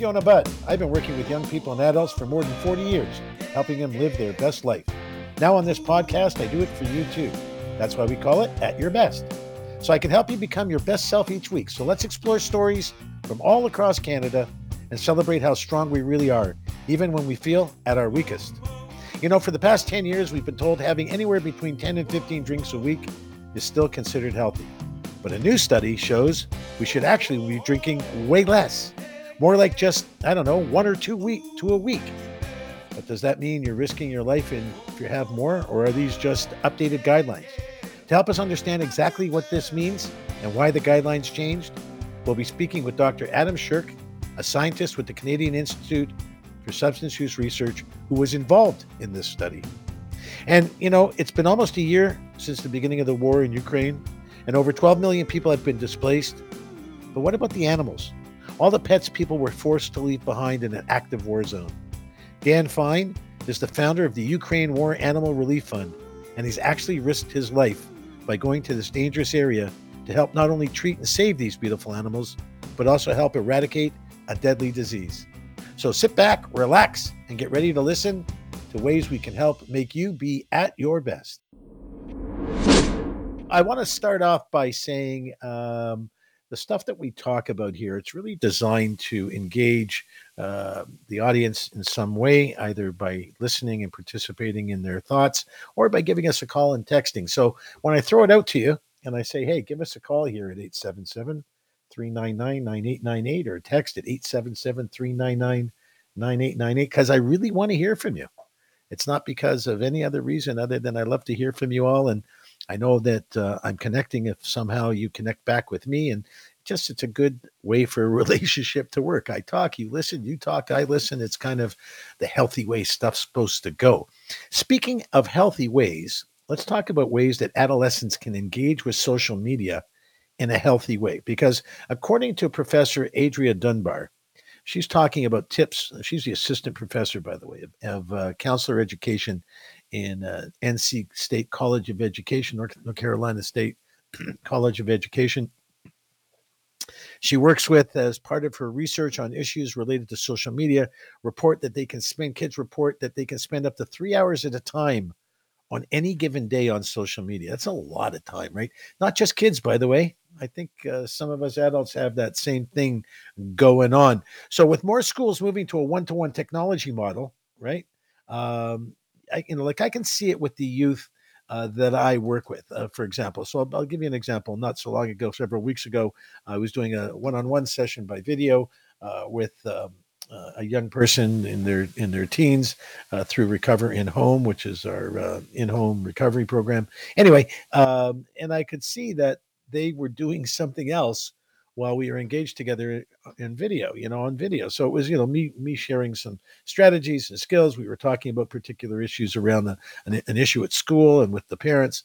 Yonah Budd. I've been working with young people and adults for more than 40 years, helping them live their best life. Now, on this podcast, I do it for you too. That's why we call it At Your Best. So I can help you become your best self each week. So let's explore stories from all across Canada and celebrate how strong we really are, even when we feel at our weakest. You know, for the past 10 years, we've been told having anywhere between 10 and 15 drinks a week is still considered healthy. But a new study shows we should actually be drinking way less. More like just, I don't know, one or two week to a week. But does that mean you're risking your life in if you have more, or are these just updated guidelines? To help us understand exactly what this means and why the guidelines changed, we'll be speaking with Dr. Adam Sherk, a scientist with the Canadian Institute for Substance Use Research who was involved in this study. And, you know, it's been almost a year since the beginning of the war in Ukraine, and over 12 million people have been displaced. But what about the animals? All the pets people were forced to leave behind in an active war zone. Dan Fine is the founder of the Ukraine War Animal Relief Fund, and he's actually risked his life by going to this dangerous area to help not only treat and save these beautiful animals, but also help eradicate a deadly disease. So sit back, relax, and get ready to listen to ways we can help make you be at your best. I want to start off by saying um, the stuff that we talk about here, it's really designed to engage uh, the audience in some way, either by listening and participating in their thoughts or by giving us a call and texting. So when I throw it out to you and I say, hey, give us a call here at 877 399 9898 or text at 877 399 9898 because I really want to hear from you. It's not because of any other reason other than I love to hear from you all. And I know that uh, I'm connecting if somehow you connect back with me. And just it's a good way for a relationship to work. I talk, you listen, you talk, I listen. It's kind of the healthy way stuff's supposed to go. Speaking of healthy ways, let's talk about ways that adolescents can engage with social media in a healthy way. Because according to Professor Adria Dunbar, she's talking about tips. She's the assistant professor, by the way, of, of uh, counselor education in uh, NC State College of Education, North, Carolina State College of Education. She works with, as part of her research on issues related to social media, report that they can spend, kids report that they can spend up to three hours at a time on any given day on social media. That's a lot of time, right? Not just kids, by the way. I think uh, some of us adults have that same thing going on. So, with more schools moving to a one-to-one technology model, right? Um, I, you know, like I can see it with the youth uh, that I work with, uh, for example. So I'll, I'll, give you an example. Not so long ago, several weeks ago, I was doing a one-on-one session by video uh, with um, uh, a young person in their in their teens uh, through Recover in Home, which is our uh, in-home recovery program. Anyway, um, and I could see that they were doing something else while we were engaged together uh, in video, you know, on video. So it was, you know, me me sharing some strategies and skills. We were talking about particular issues around an, an issue at school and with the parents.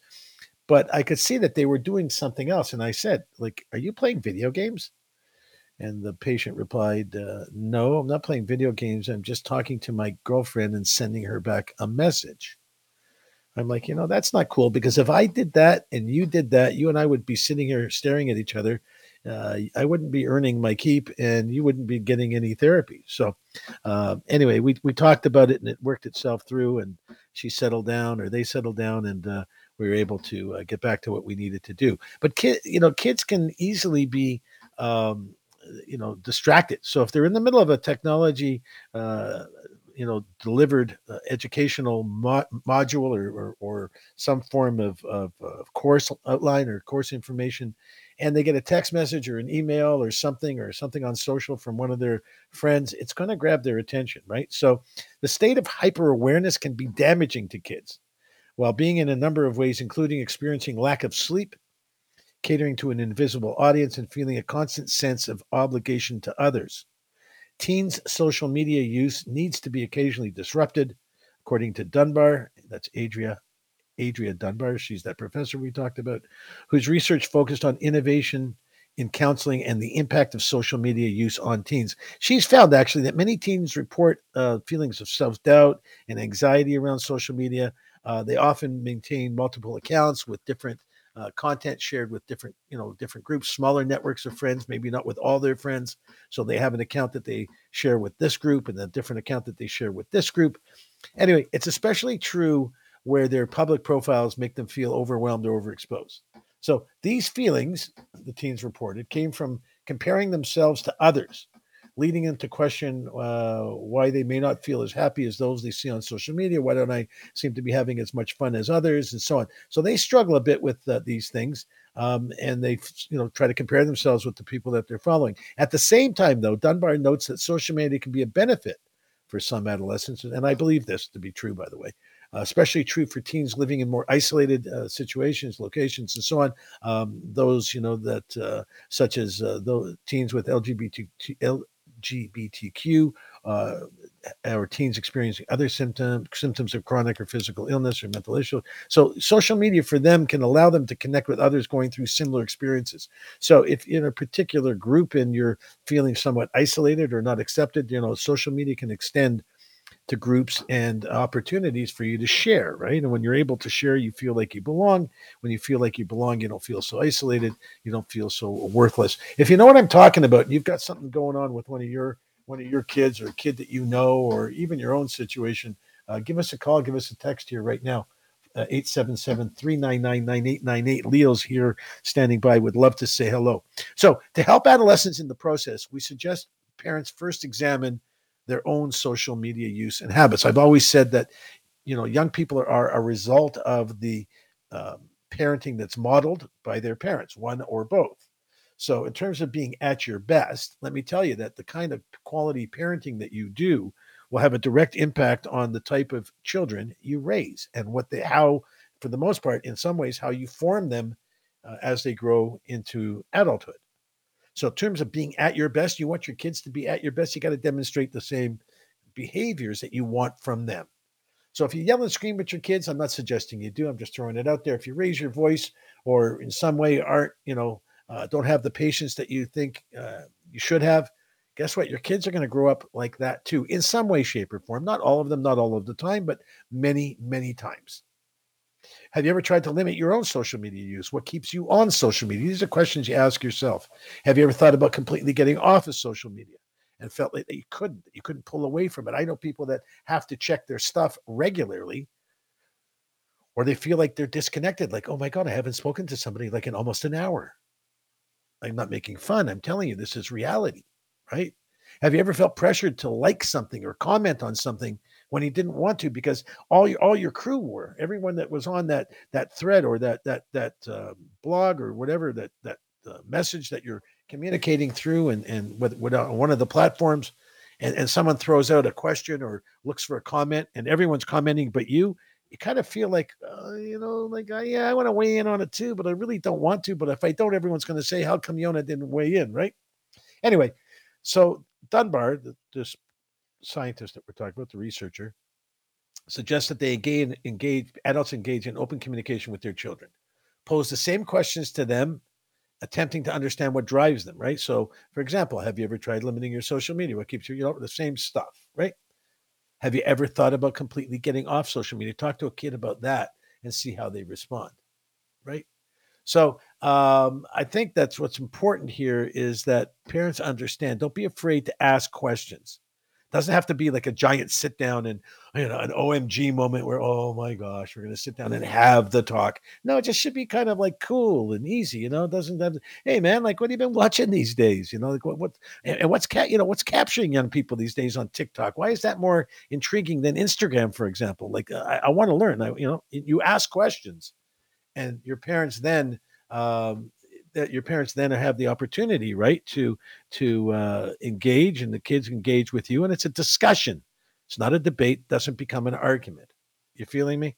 But I could see that they were doing something else, and I said, like, "Are you playing video games?" And the patient replied, uh, No, I'm not playing video games. I'm just talking to my girlfriend and sending her back a message. I'm like, you know, that's not cool because if I did that and you did that, you and I would be sitting here staring at each other. Uh, I wouldn't be earning my keep and you wouldn't be getting any therapy. So, uh, anyway, we, we talked about it and it worked itself through and she settled down or they settled down and uh, we were able to uh, get back to what we needed to do. But, kid, you know, kids can easily be, um, you know distracted so if they're in the middle of a technology uh, you know delivered uh, educational mo- module or, or, or some form of, of, of, course outline or course information and they get a text message or an email or something or something on social from one of their friends it's going to grab their attention right so the state of hyper awareness can be damaging to kids while being in a number of ways including experiencing lack of sleep catering to an invisible audience, and feeling a constant sense of obligation to others. Teens' social media use needs to be occasionally disrupted, according to Dunbar. That's Adria, Adria Dunbar. She's that professor we talked about, whose research focused on innovation in counseling and the impact of social media use on teens. She's found actually that many teens report uh, feelings of self doubt and anxiety around social media. Uh, they often maintain multiple accounts with different uh, content shared with different, you know, different groups, smaller networks of friends, maybe not with all their friends. So they have an account that they share with this group and a different account that they share with this group. Anyway, it's especially true where their public profiles make them feel overwhelmed or overexposed. So these feelings, the teens reported, came from comparing themselves to others leading them to question uh, why they may not feel as happy as those they see on social media. Why don't I seem to be having as much fun as others, and so on. So they struggle a bit with uh, these things, um, and they you know try to compare themselves with the people that they're following. At the same time, though, Dunbar notes that social media can be a benefit for some adolescents, and I believe this to be true, by the way. Uh, especially true for teens living in more isolated uh, situations, locations, and so on. Um, those, you know, that uh, such as those teens with LGBT, LGBTQ uh, or teens experiencing other symptoms symptoms of chronic or physical illness or mental issue. So social media for them can allow them to connect with others going through similar experiences. So if in a particular group and you're feeling somewhat isolated or not accepted, you know, social media can extend to groups and opportunities for you to share, right? And when you're able to share, you feel like you belong. When you feel like you belong, you don't feel so isolated. You don't feel so worthless. If you know what I'm talking about, you've got something going on with one of your one of your kids or a kid that you know, or even your own situation, uh, give us a call, give us a text here right now. Uh, 877-399-9898. Leo's here standing by. Would love to say hello. So to help adolescents in the process, we suggest parents first examine their own social media use and habits. I've always said that, you know, young people are, a result of the um, parenting that's modeled by their parents, one or both. So, in terms of being at your best, let me tell you that the kind of quality parenting that you do will have a direct impact on the type of children you raise and what they, how, for the most part, in some ways, how you form them uh, as they grow into adulthood. So, in terms of being at your best, you want your kids to be at your best, you got to demonstrate the same behaviors that you want from them. So, if you yell and scream at your kids, I'm not suggesting you do. I'm just throwing it out there. If you raise your voice or in some way aren't, you know, uh, don't have the patience that you think uh, you should have, guess what? Your kids are going to grow up like that too, in some way, shape, or form. Not all of them, not all of the time, but many, many times. Have you ever tried to limit your own social media use? What keeps you on social media? These are questions you ask yourself. Have you ever thought about completely getting off of social media and felt like that you couldn't, you couldn't pull away from it? I know people that have to check their stuff regularly or they feel like they're disconnected, like, oh my God, I haven't spoken to somebody like in almost an hour. I'm not making fun. I'm telling you, this is reality, right? Have you ever felt pressured to like something or comment on something when he didn't want to because all your all your crew were. Everyone that was on that that thread or that that that uh, blog or whatever that that uh, message that you're communicating through and and with, with uh, one of the platforms and, and someone throws out a question or looks for a comment and everyone's commenting but you you kind of feel like uh, you know like uh, yeah i want to weigh in on it too but i really don't want to but if i don't everyone's going to say how come Yonah didn't weigh in right? Anyway so dunbar this scientist that we're talking about, the researcher, suggests that they engage, engage adults engage in open communication with their children. Pose the same questions to them, attempting to understand what drives them, right? So, for example, have you ever tried limiting your social media? What keeps you, you know, the same stuff, right? Have you ever thought about completely getting off social media? Talk to a kid about that and see how they respond, right? So um, I think that's what's important here is that parents understand. Don't be afraid to ask questions. Doesn't have to be like a giant sit down and you know an OMG moment where oh my gosh we're gonna sit down and have the talk. No, it just should be kind of like cool and easy. You know, it doesn't have. Hey man, like what have you been watching these days? You know, like what what and what's ca- you know what's capturing young people these days on TikTok? Why is that more intriguing than Instagram, for example? Like uh, I, I want to learn. I, you know, you ask questions, and your parents then um, that your parents then have the opportunity, right, to to uh, engage, and the kids engage with you, and it's a discussion. It's not a debate. Doesn't become an argument. You feeling me?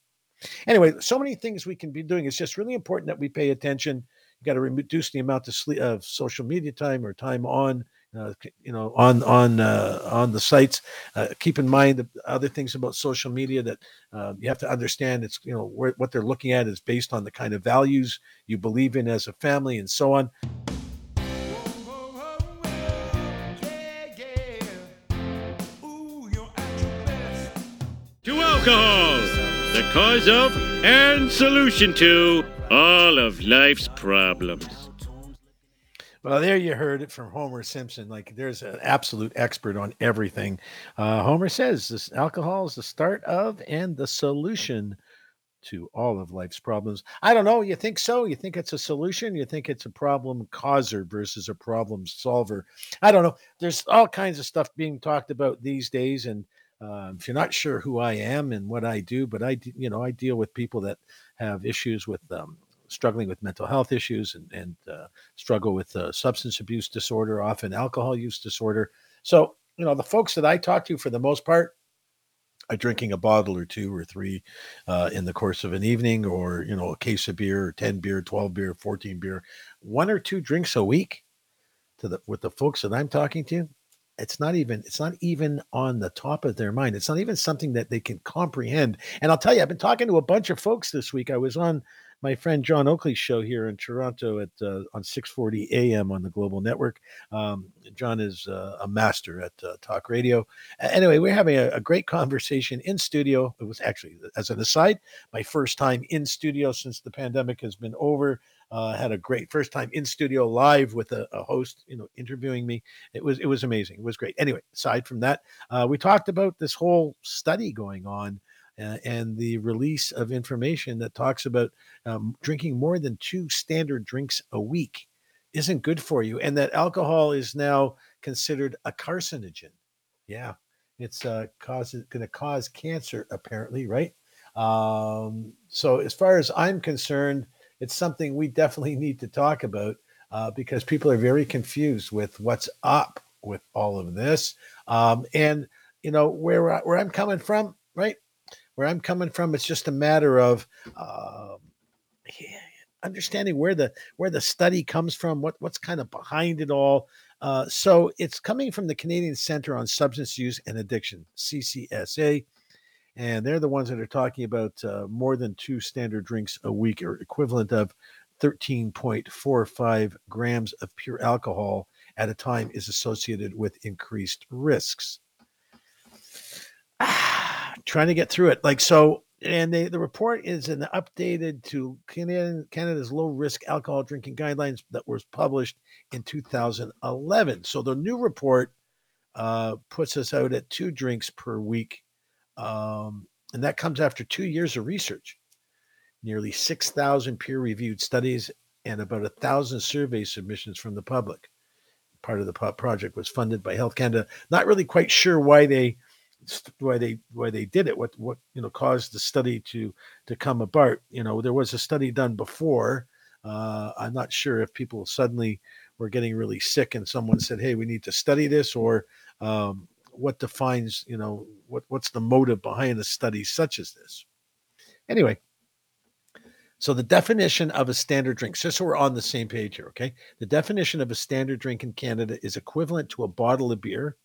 Anyway, so many things we can be doing. It's just really important that we pay attention. You got to reduce the amount of sleep of social media time or time on uh, you know, on on uh, on the sites. Uh, keep in mind the other things about social media that uh, you have to understand. It's you know where, what they're looking at is based on the kind of values you believe in as a family and so on. To alcohol, the cause of, and solution to all of life's problems. Well, there you heard it from Homer Simpson. Like, there's an absolute expert on everything. Uh, Homer says this alcohol is the start of and the solution to all of life's problems. I don't know. You think so? You think it's a solution? You think it's a problem causer versus a problem solver? I don't know. There's all kinds of stuff being talked about these days, and uh, if you're not sure who I am and what I do, but I, you know, I deal with people that have issues with um, struggling with mental health issues and, and uh, struggle with uh, substance abuse disorder, often alcohol use disorder. So, you know, the folks that I talk to for the most part are drinking a bottle or two or three uh, in the course of an evening, or, you know, a case of beer, or 10 beer, 12 beer, 14 beer, one or two drinks a week to the with the folks that I'm talking to. It's not even it's not even on the top of their mind. It's not even something that they can comprehend. And I'll tell you, I've been talking to a bunch of folks this week. I was on my friend John Oakley's show here in Toronto at uh, on 6:40 a.m. on the Global Network. Um, John is uh, a master at uh, talk radio. Anyway, we're having a, a, great conversation in studio. It was actually, as an aside, my first time in studio since the pandemic has been over. Uh, had a great first time in studio live with a, a, host, you know, interviewing me. It was it was amazing. It was great. Anyway, aside from that, uh, we talked about this whole study going on uh, and the release of information that talks about um, drinking more than two standard drinks a week isn't good for you, and that alcohol is now considered a carcinogen. Yeah, it's uh, going to cause cancer apparently, right? Um, so as far as I'm concerned, it's something we definitely need to talk about uh, because people are very confused with what's up with all of this. Um, and you know where where I'm coming from, right? Where I'm coming from, it's just a matter of uh, understanding where the where the study comes from, what what's kind of behind it all. Uh, so it's coming from the Canadian Center on Substance Use and Addiction, CCSA, and they're the ones that are talking about uh, more than two standard drinks a week, or equivalent of 13.45 grams of pure alcohol at a time, is associated with increased risks. Trying to get through it. Like so, and they, the report is an updated to Canada's low risk alcohol drinking guidelines that was published in 2011. So the new report uh, puts us out at two drinks per week, um, and that comes after two years of research, nearly 6,000 peer reviewed studies, and about a thousand survey submissions from the public. Part of the project was funded by Health Canada. Not really quite sure why they why they why they did it what what you know caused the study to to come apart you know there was a study done before uh, i'm not sure if people suddenly were getting really sick and someone said hey we need to study this or um, what defines you know what what's the motive behind a study such as this? Anyway so the definition of a standard drink just so we're on the same page here okay? The definition of a standard drink in canada is equivalent to a bottle of beer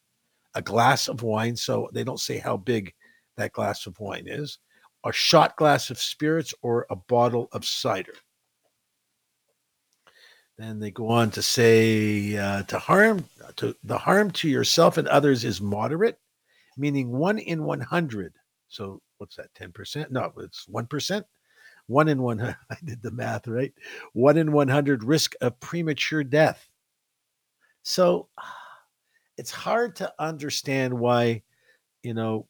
a glass of wine. So they don't say how big that glass of wine is, a shot glass of spirits, or a bottle of cider. Then they go on to say uh, to harm to the harm to yourself and others is moderate, meaning one in one hundred. So what's that? Ten percent? No, it's one percent. One in one. I did the math right. One in one hundred risk of premature death. So it's hard to understand why, you know,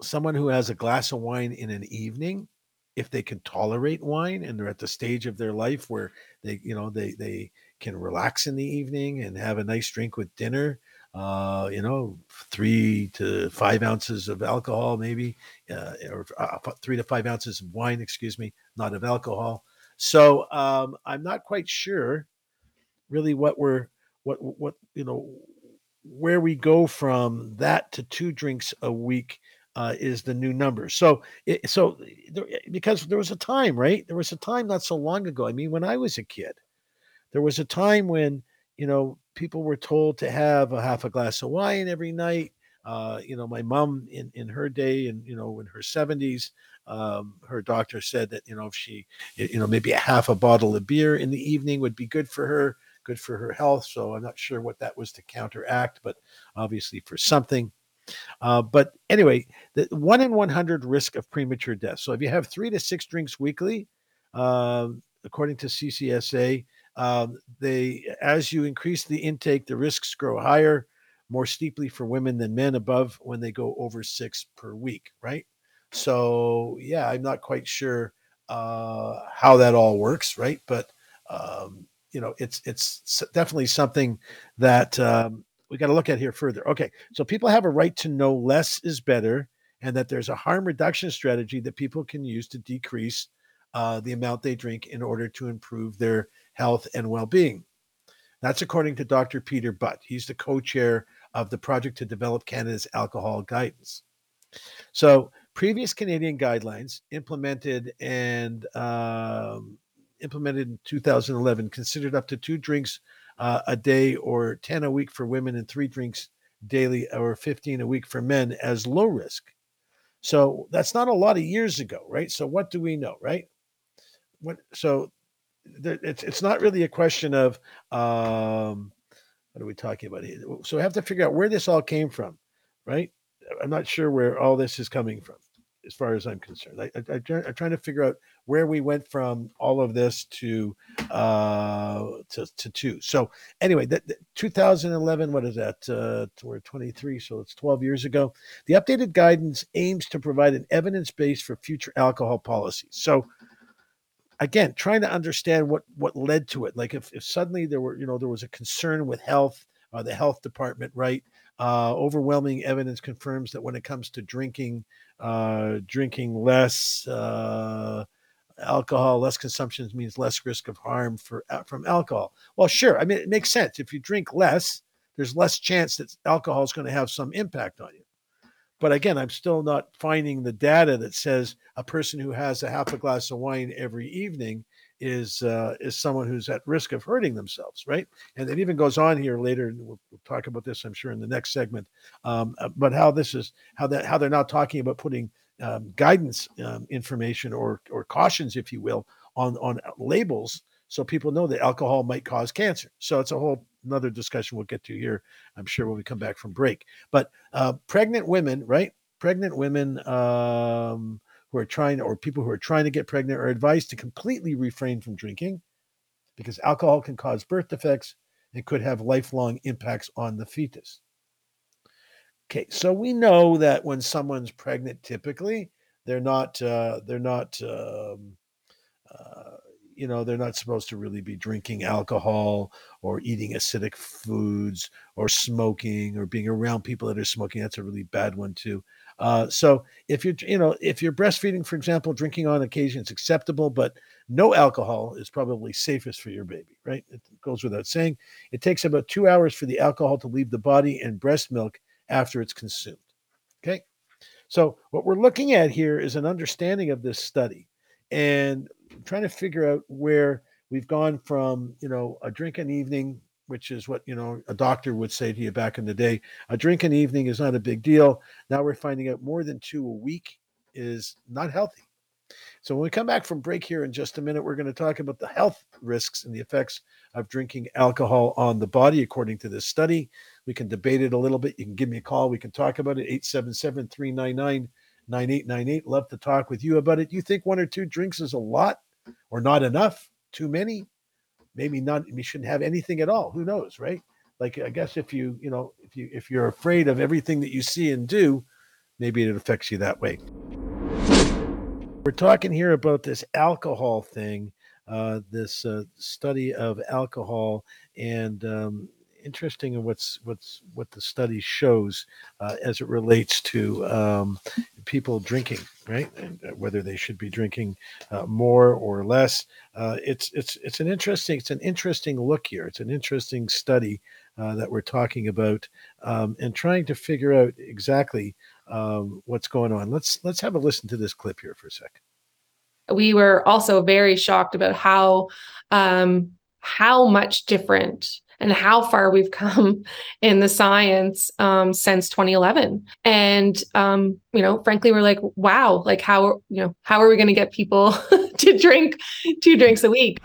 someone who has a glass of wine in an evening, if they can tolerate wine and they're at the stage of their life where they, you know, they they can relax in the evening and have a nice drink with dinner, uh, you know, three to five ounces of alcohol, maybe, uh, or uh, three to five ounces of wine, excuse me, not of alcohol. So um, I'm not quite sure, really, what we're what what you know where we go from that to two drinks a week uh, is the new number. So, it, so there, because there was a time, right? There was a time not so long ago. I mean, when I was a kid, there was a time when you know people were told to have a half a glass of wine every night. Uh, you know, my mom in in her day, and you know, in her seventies, um, her doctor said that you know if she, you know, maybe a half a bottle of beer in the evening would be good for her good for her health. So I'm not sure what that was to counteract, but obviously for something. Uh, but anyway, the one in 100 risk of premature death. So if you have three to six drinks weekly, uh, according to CCSA, um, they as you increase the intake, the risks grow higher, more steeply for women than men above when they go over six per week, right? So yeah, I'm not quite sure uh, how that all works, right? But um, you know, it's it's definitely something that um, we got to look at here further. Okay, so people have a right to know less is better, and that there's a harm reduction strategy that people can use to decrease uh, the amount they drink in order to improve their health and well-being. That's according to Dr. Peter Butt. He's the co-chair of the project to develop Canada's alcohol guidance. So, previous Canadian guidelines implemented and um, implemented in 2011 considered up to two drinks uh, a day or 10 a week for women and three drinks daily or 15 a week for men as low risk. So that's not a lot of years ago, right? So what do we know, right? What so there, it's it's not really a question of um, what are we talking about here? So we have to figure out where this all came from, right? I'm not sure where all this is coming from as far as I'm concerned. I, I, am trying to figure out where we went from all of this to uh, to, to two. So anyway, that, that 2011, what is that? Uh, we're 23, so it's 12 years ago. The updated guidance aims to provide an evidence base for future alcohol policies. So again, trying to understand what what led to it. Like if, if suddenly there were, you know, there was a concern with health, uh, the health department, right? Uh, overwhelming evidence confirms that when it comes to drinking, uh, drinking less uh, alcohol, less consumption means less risk of harm for uh, from alcohol. Well, sure. I mean, it makes sense. If you drink less, there's less chance that alcohol is going to have some impact on you. But again, I'm still not finding the data that says a person who has a half a glass of wine every evening is uh, is someone who's at risk of hurting themselves, right? And it even goes on here later. And we'll, we'll talk about this, I'm sure, in the next segment. Um, uh, but how this is how that how they're not talking about putting um, guidance um, information or or cautions, if you will, on on labels so people know that alcohol might cause cancer. So it's a whole another discussion we'll get to here, I'm sure, when we come back from break. But uh, pregnant women, right? Pregnant women um, who are trying, or people who are trying to get pregnant, are advised to completely refrain from drinking because alcohol can cause birth defects and could have lifelong impacts on the fetus. Okay, so we know that when someone's pregnant, typically they're not uh, they're not um, uh, you know they're not supposed to really be drinking alcohol or eating acidic foods or smoking or being around people that are smoking that's a really bad one too uh, so if you're you know if you're breastfeeding for example drinking on occasion is acceptable but no alcohol is probably safest for your baby right? It goes without saying. It takes about two hours for the alcohol to leave the body and breast milk after it's consumed okay? So what we're looking at here is an understanding of this study and trying to figure out where we've gone from you know a drink an evening which is what you know a doctor would say to you back in the day. A drink an evening is not a big deal. Now we're finding out more than two a week is not healthy. So when we come back from break here in just a minute we're going to talk about the health risks and the effects of drinking alcohol on the body according to this study. We can debate it a little bit. You can give me a call. We can talk about it. 877 399 9898 love to talk with you about it. You think one or two drinks is a lot or not enough, too many, maybe not. We shouldn't have anything at all. Who knows, right? Like I guess if you you know if you if you're afraid of everything that you see and do, maybe it affects you that way. We're talking here about this alcohol thing, uh, this uh, study of alcohol, and um, interesting in what's what's what the study shows uh, as it relates to um, people drinking, right? And uh, whether they should be drinking uh, more or less. Uh, it's it's it's an interesting it's an interesting look here. It's an interesting study uh, that we're talking about um, and trying to figure out exactly um, what's going on. Let's let's have a listen to this clip here for a second. We were also very shocked about how um, how much different and how far we've come in the science um, since 2011. And um, you know, frankly, we're like, wow, like how you know how are we going to get people to drink two drinks a week?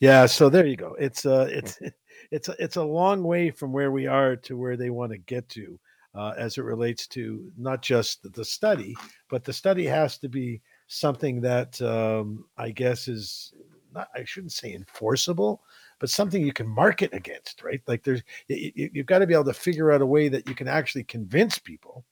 Yeah, so there you go. It's uh, it's it's a, it's a long way from where we are to where they want to get to. uh, as it relates to not just the study, but the study has to be something that um, I guess is not, I shouldn't say enforceable, but something you can market against, right? Like there's, you, you've got to be able to figure out a way that you can actually convince people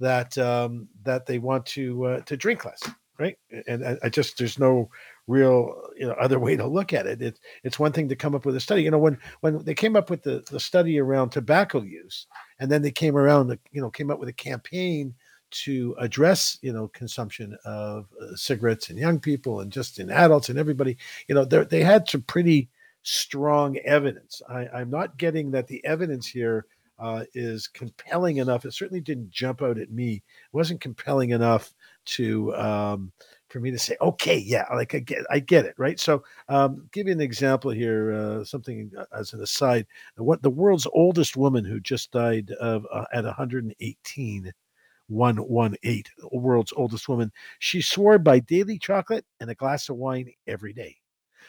that um, that they want to uh, to drink less, right? And I, I, just there's no real you know other way to look at it. it. It's one thing to come up with a study. You know when when they came up with the the study around tobacco use, and then they came around you know came up with a campaign to address you know consumption of uh, cigarettes in young people and just in adults and everybody you know they had some pretty strong evidence I, i'm not getting that the evidence here uh, is compelling enough it certainly didn't jump out at me it wasn't compelling enough to um, for me to say okay yeah like i get i get it right so um, give you an example here uh, something uh, as an aside what the world's oldest woman who just died of uh, at 118 118, world's oldest woman. She swore by daily chocolate and a glass of wine every day.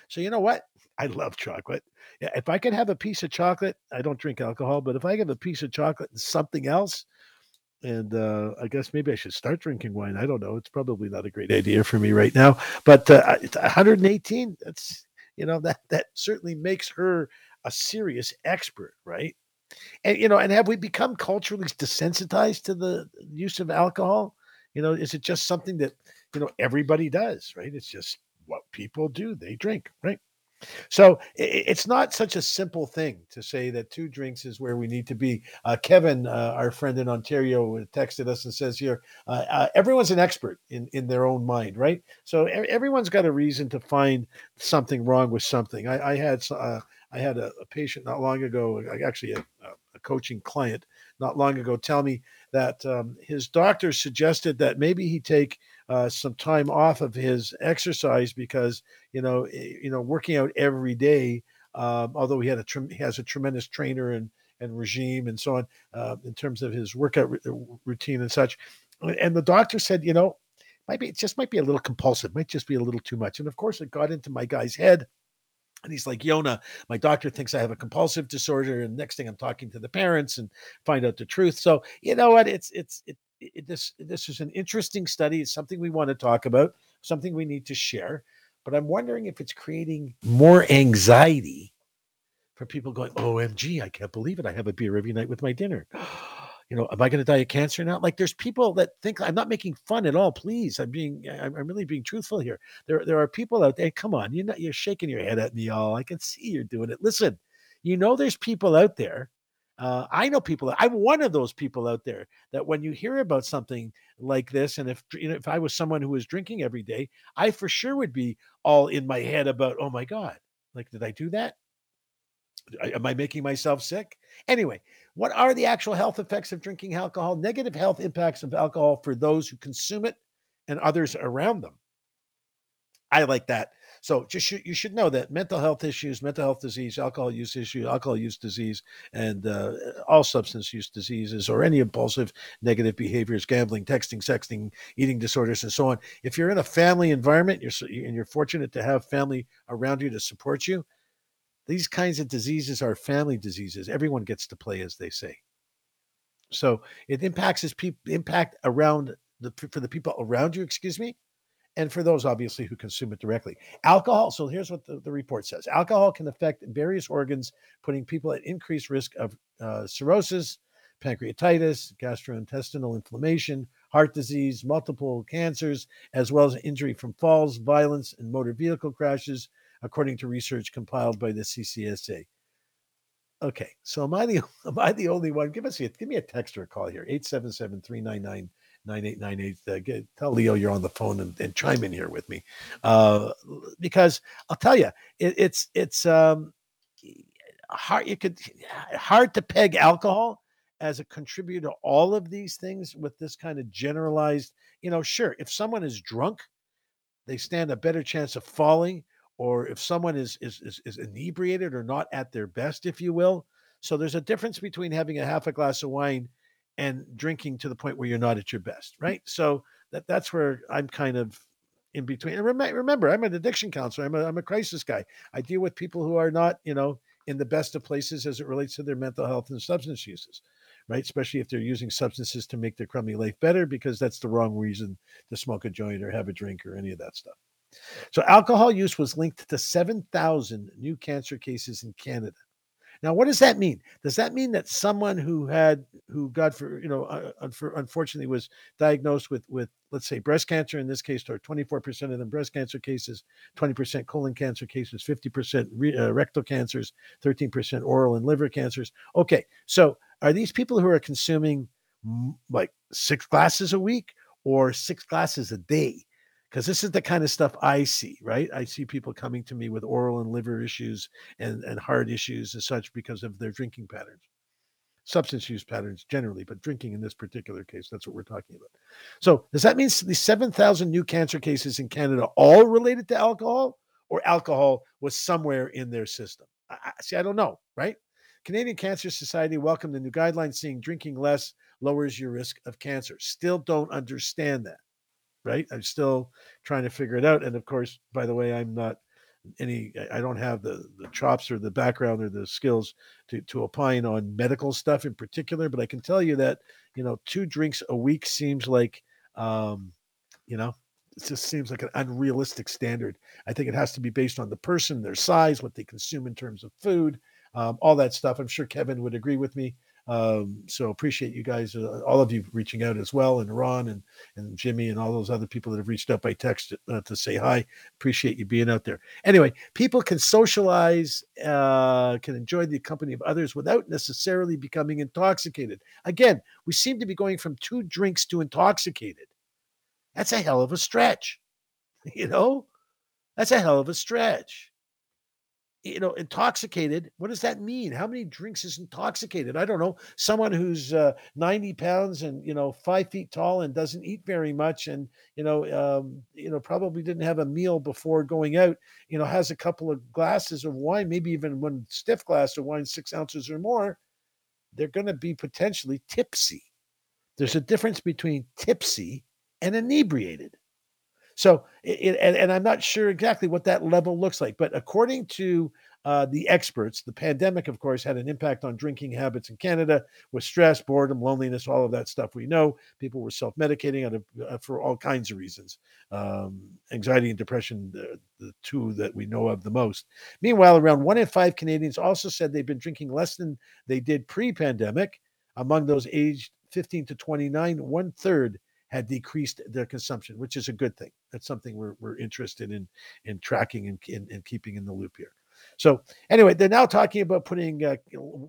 So, you know what? I love chocolate. If I could have a piece of chocolate, I don't drink alcohol, but if I have a piece of chocolate and something else, and uh, I guess maybe I should start drinking wine. I don't know. It's probably not a great idea for me right now. But uh, 118, that's you know that that certainly makes her a serious expert, right? And you know, and have we become culturally desensitized to the use of alcohol? You know, is it just something that you know everybody does, right? It's just what people do. They drink, right? So it's not such a simple thing to say that two drinks is where we need to be. Uh, Kevin, uh, our friend in Ontario, texted us and says here, uh, uh everyone's an expert in, in their own mind, right? So everyone's got a reason to find something wrong with something. I, I had uh, I had a, a, patient not long ago, actually a, a, coaching client not long ago, tell me that um, his doctor suggested that maybe he take uh, some time off of his exercise because you know eh, you know working out every day. Um, although he had a he has a tremendous trainer and and regime and so on uh, in terms of his workout r- routine and such, and the doctor said, you know, might be it just might be a little compulsive, might just be a little too much. And of course, it got into my guy's head and he's like, Yonah, my doctor thinks I have a compulsive disorder. And next thing I'm talking to the parents and find out the truth. So, you know what? It's, it's, it, it, this, this is an interesting study. It's something we want to talk about, something we need to share. But I'm wondering if it's creating more anxiety for people going, OMG, I can't believe it. I have a beer every night with my dinner. you know, am I going to die of cancer now? Like, there's people that think I'm not making fun at all. Please, I'm being, I'm, I'm really being truthful here. There, there are people out there. Come on, you're not, you're shaking your head at me, all. I can see you're doing it. Listen, you know, there's people out there. Uh, I know people. I'm one of those people out there that when you hear about something like this, and if you know, if I was someone who was drinking every day, I for sure would be all in my head about, oh my god, like did I do that? Am I making myself sick? Anyway, what are the actual health effects of drinking alcohol? Negative health impacts of alcohol for those who consume it and others around them. I like that. So just you should know that mental health issues, mental health disease, alcohol use issue, alcohol use disease, and uh, all substance use diseases or any impulsive negative behaviors, gambling, texting, sexting, eating disorders, and so on. If you're in a family environment, you're and you're fortunate to have family around you to support you, these kinds of diseases are family diseases. Everyone gets to play, as they say. So it impacts his people impact around the for the people around you, excuse me, and for those obviously who consume it directly. Alcohol. So here's what the, the report says: alcohol can affect various organs, putting people at increased risk of uh, cirrhosis, pancreatitis, gastrointestinal inflammation, heart disease, multiple cancers, as well as injury from falls, violence, and motor vehicle crashes, according to research compiled by the CCSA. Okay, so am I the am I the only one? Give us a give me a text or a call here 877-399-9898. Uh, tell Leo you're on the phone and, and chime in here with me, uh, because I'll tell you it, it's it's um, hard. You could hard to peg alcohol as a contributor to all of these things with this kind of generalized. You know, sure, if someone is drunk, they stand a better chance of falling or if someone is, is is is inebriated or not at their best, if you will. So there's a difference between having a half a glass of wine and drinking to the point where you're not at your best, right? So that that's where I'm kind of in between. And remember, I'm an addiction counselor. I'm a, I'm a crisis guy. I deal with people who are not, you know, in the best of places as it relates to their mental health and substance uses, right? Especially if they're using substances to make their crummy life better, because that's the wrong reason to smoke a joint or have a drink or any of that stuff. So, alcohol use was linked to 7,000 new cancer cases in Canada. Now, what does that mean? Does that mean that someone who had, who got for, you know, uh, unfortunately was diagnosed with, with, let's say, breast cancer in this case, or 24% of them breast cancer cases, 20% colon cancer cases, 50% re, uh, rectal cancers, 13% oral and liver cancers. Okay, so are these people who are consuming like six glasses a week or six glasses a day? Because this is the kind of stuff I see, right? I see people coming to me with oral and liver issues and, and heart issues and such because of their drinking patterns, substance use patterns generally, but drinking in this particular case, that's what we're talking about. So, does that mean the 7,000 new cancer cases in Canada all related to alcohol or alcohol was somewhere in their system? I, see, I don't know, right? Canadian Cancer Society welcomed the new guidelines saying drinking less lowers your risk of cancer. Still don't understand that right? I'm still trying to figure it out. And of course, by the way, I'm not any I don't have the the chops or the background or the skills to to opine on medical stuff in particular, but I can tell you that, you know, two drinks a week seems like um, you know, it just seems like an unrealistic standard. I think it has to be based on the person, their size, what they consume in terms of food, um, all that stuff. I'm sure Kevin would agree with me. Um, so appreciate you guys, uh, all of you reaching out as well, and Ron and and Jimmy and all those other people that have reached out by text uh, to say hi. Appreciate you being out there. Anyway, people can socialize, uh, can enjoy the company of others without necessarily becoming intoxicated. Again, we seem to be going from two drinks to intoxicated. That's a hell of a stretch, you know. That's a hell of a stretch you know, intoxicated. What does that mean? How many drinks is intoxicated? I don't know. Someone who's uh, 90 pounds and, you know, five feet tall and doesn't eat very much and, you know, um, you know, probably didn't have a meal before going out, you know, has a couple of glasses of wine, maybe even one stiff glass of wine, six ounces or more, they're going to be potentially tipsy. There's a difference between tipsy and inebriated. So, it, and, and, I'm not sure exactly what that level looks like, but according to uh, the experts, the pandemic, of course, had an impact on drinking habits in Canada with stress, boredom, loneliness, all of that stuff. We know people were self medicating uh, for all kinds of reasons um, anxiety and depression, the, the two that we know of the most. Meanwhile, around one in five Canadians also said they've been drinking less than they did pre pandemic. Among those aged 15 to 29, one third had decreased their consumption, which is a good thing. That's something we're, we're interested in in tracking and in, in, keeping in the loop here. So anyway, they're now talking about putting uh,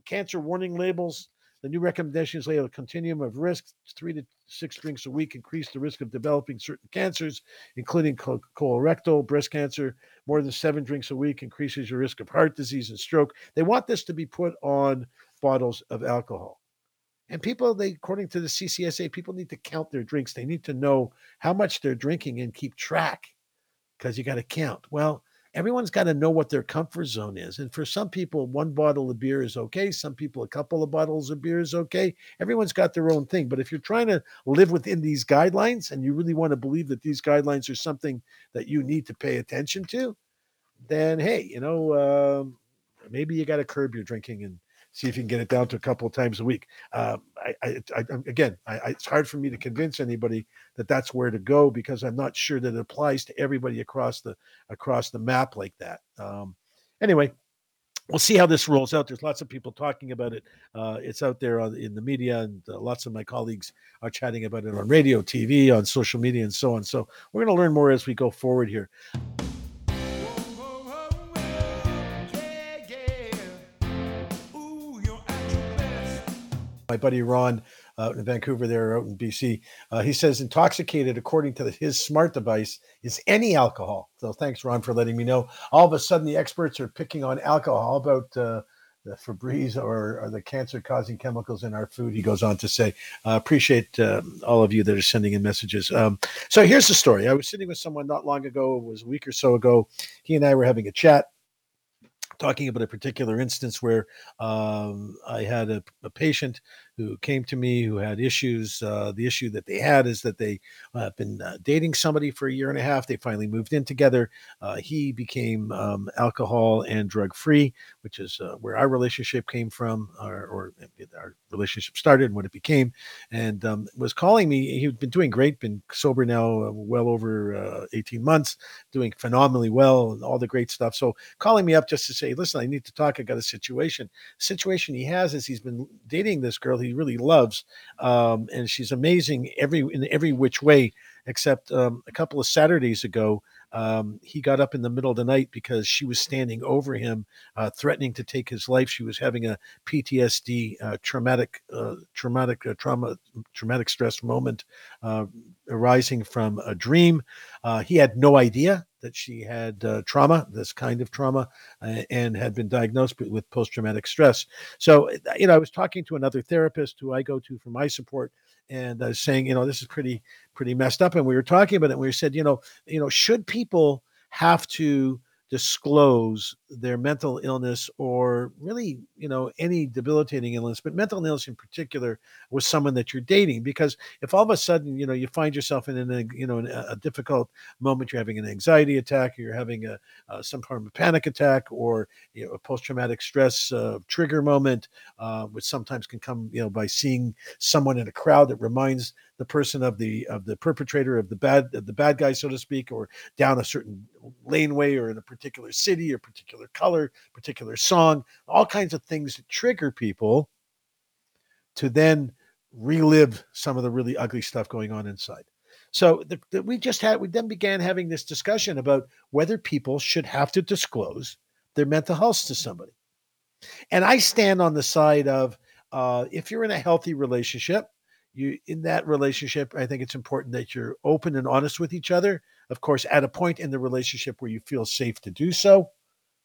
cancer warning labels. The new recommendations lay out a continuum of risks. Three to six drinks a week increase the risk of developing certain cancers, including colorectal, breast cancer. More than seven drinks a week increases your risk of heart disease and stroke. They want this to be put on bottles of alcohol. And people, they according to the CCSA, people need to count their drinks. They need to know how much they're drinking and keep track because you got to count. Well, everyone's got to know what their comfort zone is. And for some people, one bottle of beer is okay. Some people, a couple of bottles of beer is okay. Everyone's got their own thing. But if you're trying to live within these guidelines and you really want to believe that these guidelines are something that you need to pay attention to, then hey, you know, uh, maybe you got to curb your drinking and see if you can get it down to a couple of times a week. Um, I, I, I, again, it's hard for me to convince anybody that that's where to go because I'm not sure that it applies to everybody across the across the map like that. Um, anyway, we'll see how this rolls out. There's lots of people talking about it. Uh, it's out there on, in the media, and uh, lots of my colleagues are chatting about it on radio, TV, on social media, and so on. So we're going to learn more as we go forward here. My buddy Ron uh, in Vancouver, there out in BC, uh, he says intoxicated, according to his smart device, is any alcohol. So thanks, Ron, for letting me know. All of a sudden, the experts are picking on alcohol. about uh, the Febreze or, or the cancer-causing chemicals in our food? He goes on to say, uh, appreciate um, all of you that are sending in messages. Um, so here's the story. I was sitting with someone not long ago. It was a week or so ago. He and I were having a chat talking about a particular instance where um, I had a, a, patient who came to me who had issues. Uh, the issue that they had is that they uh, have been uh, dating somebody for a year and a half. They finally moved in together. Uh, he became um, alcohol and drug free, which is uh, where our relationship came from, or, or, our relationship started and what it became. And um, was calling me. He'd been doing great, been sober now well over 18 months, doing phenomenally well, and all the great stuff. So calling me up just to say, listen, I need to talk. I got a situation. Situation he has is he's been dating this girl he really loves, um, and she's amazing every in every which way. Except um, a couple of Saturdays ago, um, he got up in the middle of the night because she was standing over him, uh, threatening to take his life. She was having a PTSD, uh, traumatic, uh, traumatic uh, trauma, traumatic stress moment uh, arising from a dream. Uh, he had no idea that she had trauma, this kind of trauma, and had been diagnosed with post-traumatic stress. So, you know, I was talking to another therapist who I go to for my support and uh, saying, you know, this is pretty pretty messed up. And we were talking about it. We said, you know, you know, should people have to disclose their mental illness or really you know any debilitating illness but mental illness in particular with someone that you're dating because if all of a sudden you know you find yourself in a you know a, difficult moment you're having an anxiety attack or you're having a uh, some form of panic attack or you know a post-traumatic stress uh, trigger moment uh, which sometimes can come you know by seeing someone in a crowd that reminds the person of the of the perpetrator of the bad the bad guy so to speak or down a certain laneway or in a particular city or particular color particular song all kinds of things that trigger people to then relive some of the really ugly stuff going on inside. So the, the, we just had we then began having this discussion about whether people should have to disclose their mental health to somebody. And i stand on the side of uh, if you're in a healthy relationship you in that relationship i think it's important that you're open and honest with each other of course at a point in the relationship where you feel safe to do so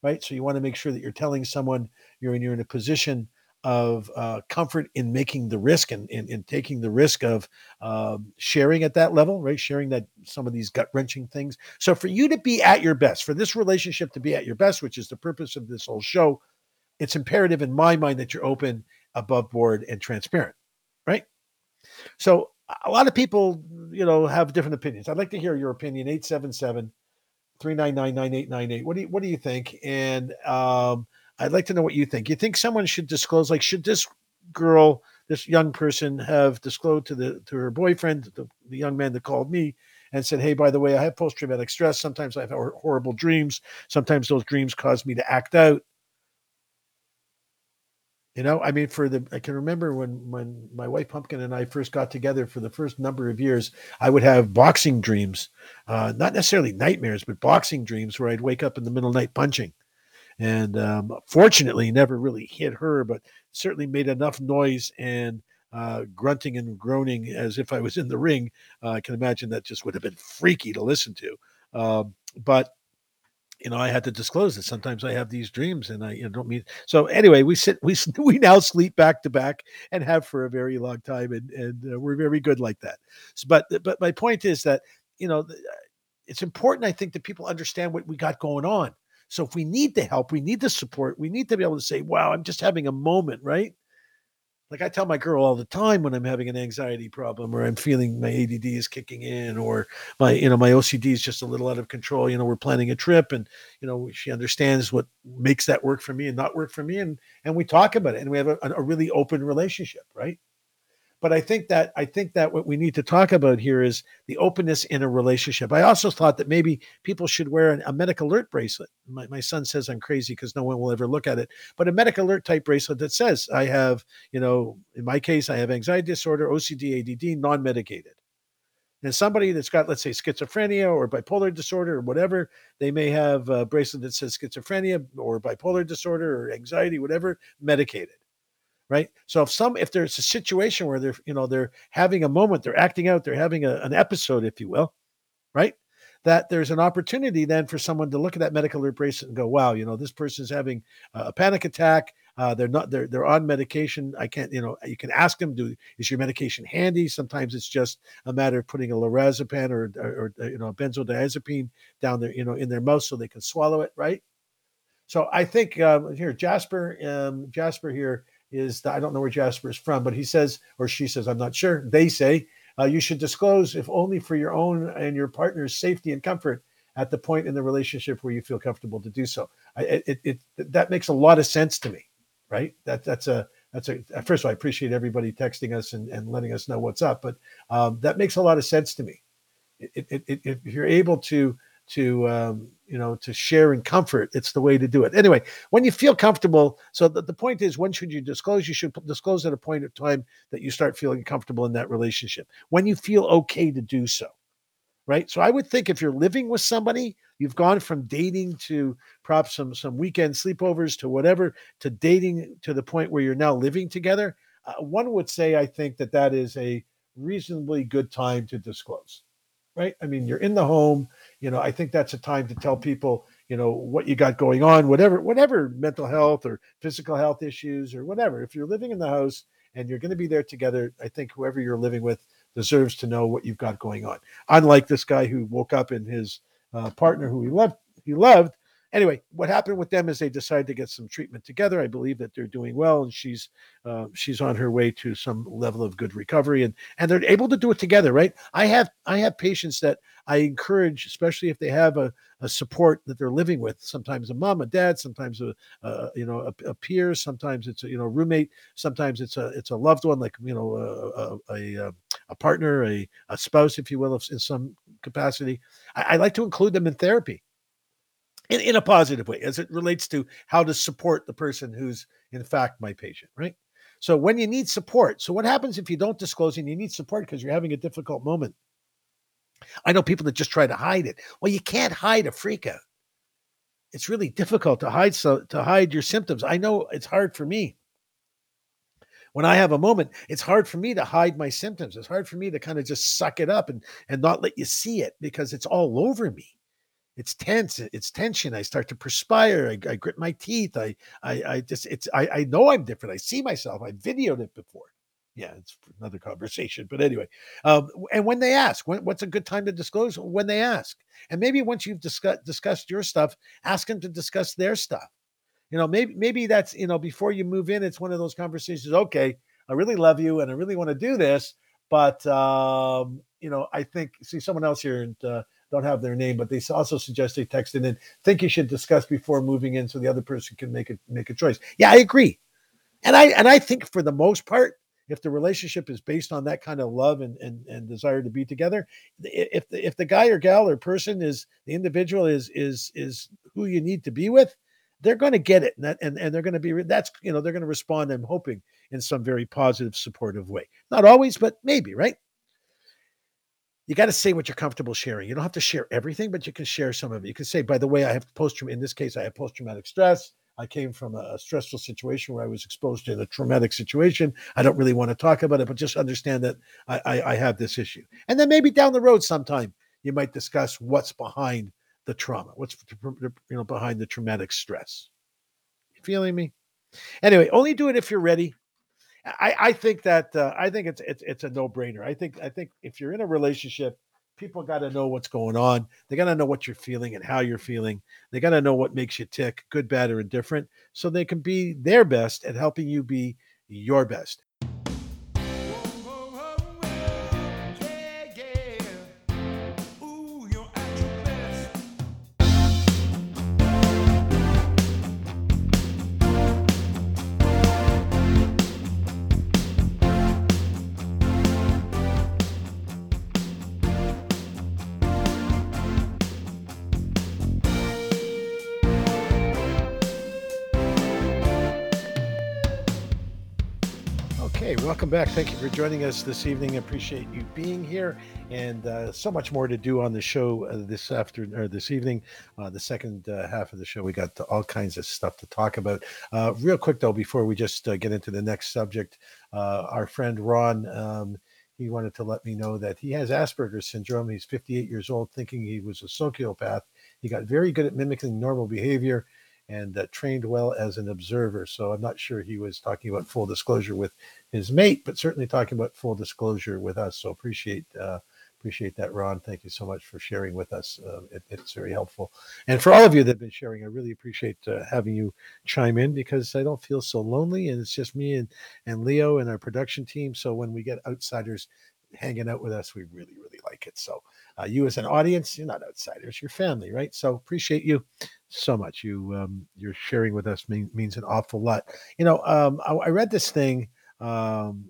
right so you want to make sure that you're telling someone you're in you're in a position of uh, comfort in making the risk and in, in, taking the risk of um, sharing at that level right sharing that some of these gut wrenching things so for you to be at your best for this relationship to be at your best which is the purpose of this whole show it's imperative in my mind that you're open above board and transparent right so a lot of people, you know, have different opinions. I'd like to hear your opinion. 877 399 9898. What do you what do you think? And um, I'd like to know what you think. You think someone should disclose like should this girl, this young person have disclosed to the to her boyfriend, the, the young man that called me and said, "Hey, by the way, I have post traumatic stress. Sometimes I have horrible dreams. Sometimes those dreams cause me to act out." You know, I mean, for the I can remember when when my wife Pumpkin and I first got together for the first number of years, I would have boxing dreams, uh, not necessarily nightmares, but boxing dreams where I'd wake up in the middle of the night punching, and um, fortunately, never really hit her, but certainly made enough noise and uh, grunting and groaning as if I was in the ring. Uh, I can imagine that just would have been freaky to listen to, um, but you know, I had to disclose that sometimes I have these dreams and I you know, don't mean so. Anyway, we sit, we we now sleep back to back and have for a very long time, and and uh, we're very good like that. So, but but my point is that you know, it's important. I think that people understand what we got going on. So if we need the help, we need the support. We need to be able to say, "Wow, I'm just having a moment," right? Like I tell my girl all the time when I'm having an anxiety problem or I'm feeling my ADD is kicking in or my you know my OCD is just a little out of control. You know, we're planning a trip and you know she understands what makes that work for me and not work for me and and we talk about it and we have a, a really open relationship, right? But I think that I think that what we need to talk about here is the openness in a relationship. I also thought that maybe people should wear an, a medic alert bracelet. My, my son says I'm crazy because no one will ever look at it, but a medic alert type bracelet that says I have, you know, in my case, I have anxiety disorder, OCD, ADD, non-medicated. And somebody that's got, let's say, schizophrenia or bipolar disorder or whatever, they may have a bracelet that says schizophrenia or bipolar disorder or anxiety, whatever, medicated right? So if some if there's a situation where they're you know they're having a moment they're acting out they're having a, an episode if you will right? That there's an opportunity then for someone to look at that medical bracelet and go wow you know this person's having a panic attack. Uh, they're not they're they're on medication. I can't you know you can ask them do is your medication handy? Sometimes it's just a matter of putting a lorazepam or, or, or you know benzodiazepine down there you know in their mouth so they can swallow it right? So i think um, here jasper um, jasper here is that I don't know where Jasper is from, but he says, or she says, I'm not sure. They say uh, you should disclose if only for your own and your partner's safety and comfort at the point in the relationship where you feel comfortable to do so. I, it, it, that makes a lot of sense to me, right? That that's a that's a first of all, I appreciate everybody texting us and, and letting us know what's up, but um, that makes a lot of sense to me. It, it, if you're able to to um, you know to share in comfort, it's the way to do it. Anyway, when you feel comfortable, so the, the point is, when should you disclose? You should disclose at a point of time that you start feeling comfortable in that relationship. When you feel okay to do so right? So I would think if you're living with somebody, you've gone from dating to perhaps some some weekend sleepovers to whatever to dating to the point where you're now living together. Uh, one would say I think that that is a reasonably good time to disclose, right? I mean, you're in the home. You know, I think that's a time to tell people, you know, what you got going on, whatever, whatever mental health or physical health issues or whatever. If you're living in the house and you're going to be there together, I think whoever you're living with deserves to know what you've got going on. Unlike this guy who woke up and his uh, partner, who he loved, he loved. Anyway, what happened with them is they decided to get some treatment together. I believe that they're doing well, and she's uh, she's on her way to some level of good recovery, and and they're able to do it together. Right? I have I have patients that I encourage, especially if they have a, a support that they're living with. Sometimes a mom, a dad, sometimes a, a you know a, a, peer, sometimes it's a you know roommate, sometimes it's a it's a loved one like you know a a, a partner, a, a spouse, if you will, in some capacity. I, I like to include them in therapy. In, in a positive way as it relates to how to support the person who's in fact my patient right so when you need support so what happens if you don't disclose and you need support because you're having a difficult moment I know people that just try to hide it. Well, you can't hide a freak out. It's really difficult to hide so to hide your symptoms. I know it's hard for me. When I have a moment, it's hard for me to hide my symptoms. It's hard for me to kind of just suck it up and and not let you see it because it's all over me. It's tense. It's tension. I start to perspire. I, I grit my teeth. I, I, I just, it's, I, I know I'm different. I see myself. I videoed it before yeah, it's another conversation. But anyway, um, and when they ask, when, what's a good time to disclose? When they ask, and maybe once you've discuss, discussed your stuff, ask them to discuss their stuff. You know, maybe maybe that's you know before you move in, it's one of those conversations. Okay, I really love you, and I really want to do this, but um, you know, I think see someone else here and. Uh, don't have their name, but they also suggest they text in and think you should discuss before moving in, so the other person can make a make a choice. Yeah, I agree, and I and I think for the most part, if the relationship is based on that kind of love and, and, and desire to be together if the, if the guy or gal or person is the individual is is is who you need to be with they're going to get it. And, that, and, and they're going to be that's you know they're going to respond i'm hoping in some very positive supportive way. Not always but maybe right you got to say what you're comfortable sharing you don't have to share everything but you can share some of it you can say by the way i have post in this case i have post-traumatic stress I came from a, stressful situation where I was exposed to a traumatic situation. I don't really want to talk about it, but just understand that I, I, I have this issue. And then maybe down the road sometime you might discuss what's behind the trauma, what's you know behind the traumatic stress. You feeling me? Anyway, only do it if you're ready. I, I think that uh, I think it's it's it's a no brainer. I think I think if you're in a relationship people got to know what's going on. They got to know what you're feeling and how you're feeling. They got to know what makes you tick, good, bad, or indifferent, so they can be their best at helping you be your best. Back. Thank you for joining us this evening. Appreciate you being here, and uh, so much more to do on the show uh, this afternoon or this evening. Uh, the second uh, half of the show, we got all kinds of stuff to talk about. Uh, real quick though, before we just uh, get into the next subject, our friend Ron. Um, he wanted to let me know that he has Asperger's syndrome. He's 58 years old, thinking he was a sociopath. He got very good at mimicking normal behavior and uh, trained well as an observer. So I'm not sure he was talking about full disclosure with his mate, but certainly talking about full disclosure with us. So appreciate uh, Appreciate that, Ron. Thank you so much for sharing with us. Uh, it, it's very helpful. And for all of you that have been sharing, I really appreciate uh, having you chime in because I don't feel so lonely. And it's just me and, and Leo and our production team. So when we get outsiders hanging out with us, we really, really like it. So uh, you as an audience, you're not outsiders, you're family, right? So appreciate you so much. You um, you're sharing with us mean, means an awful lot. You know, um, I, I read this thing um,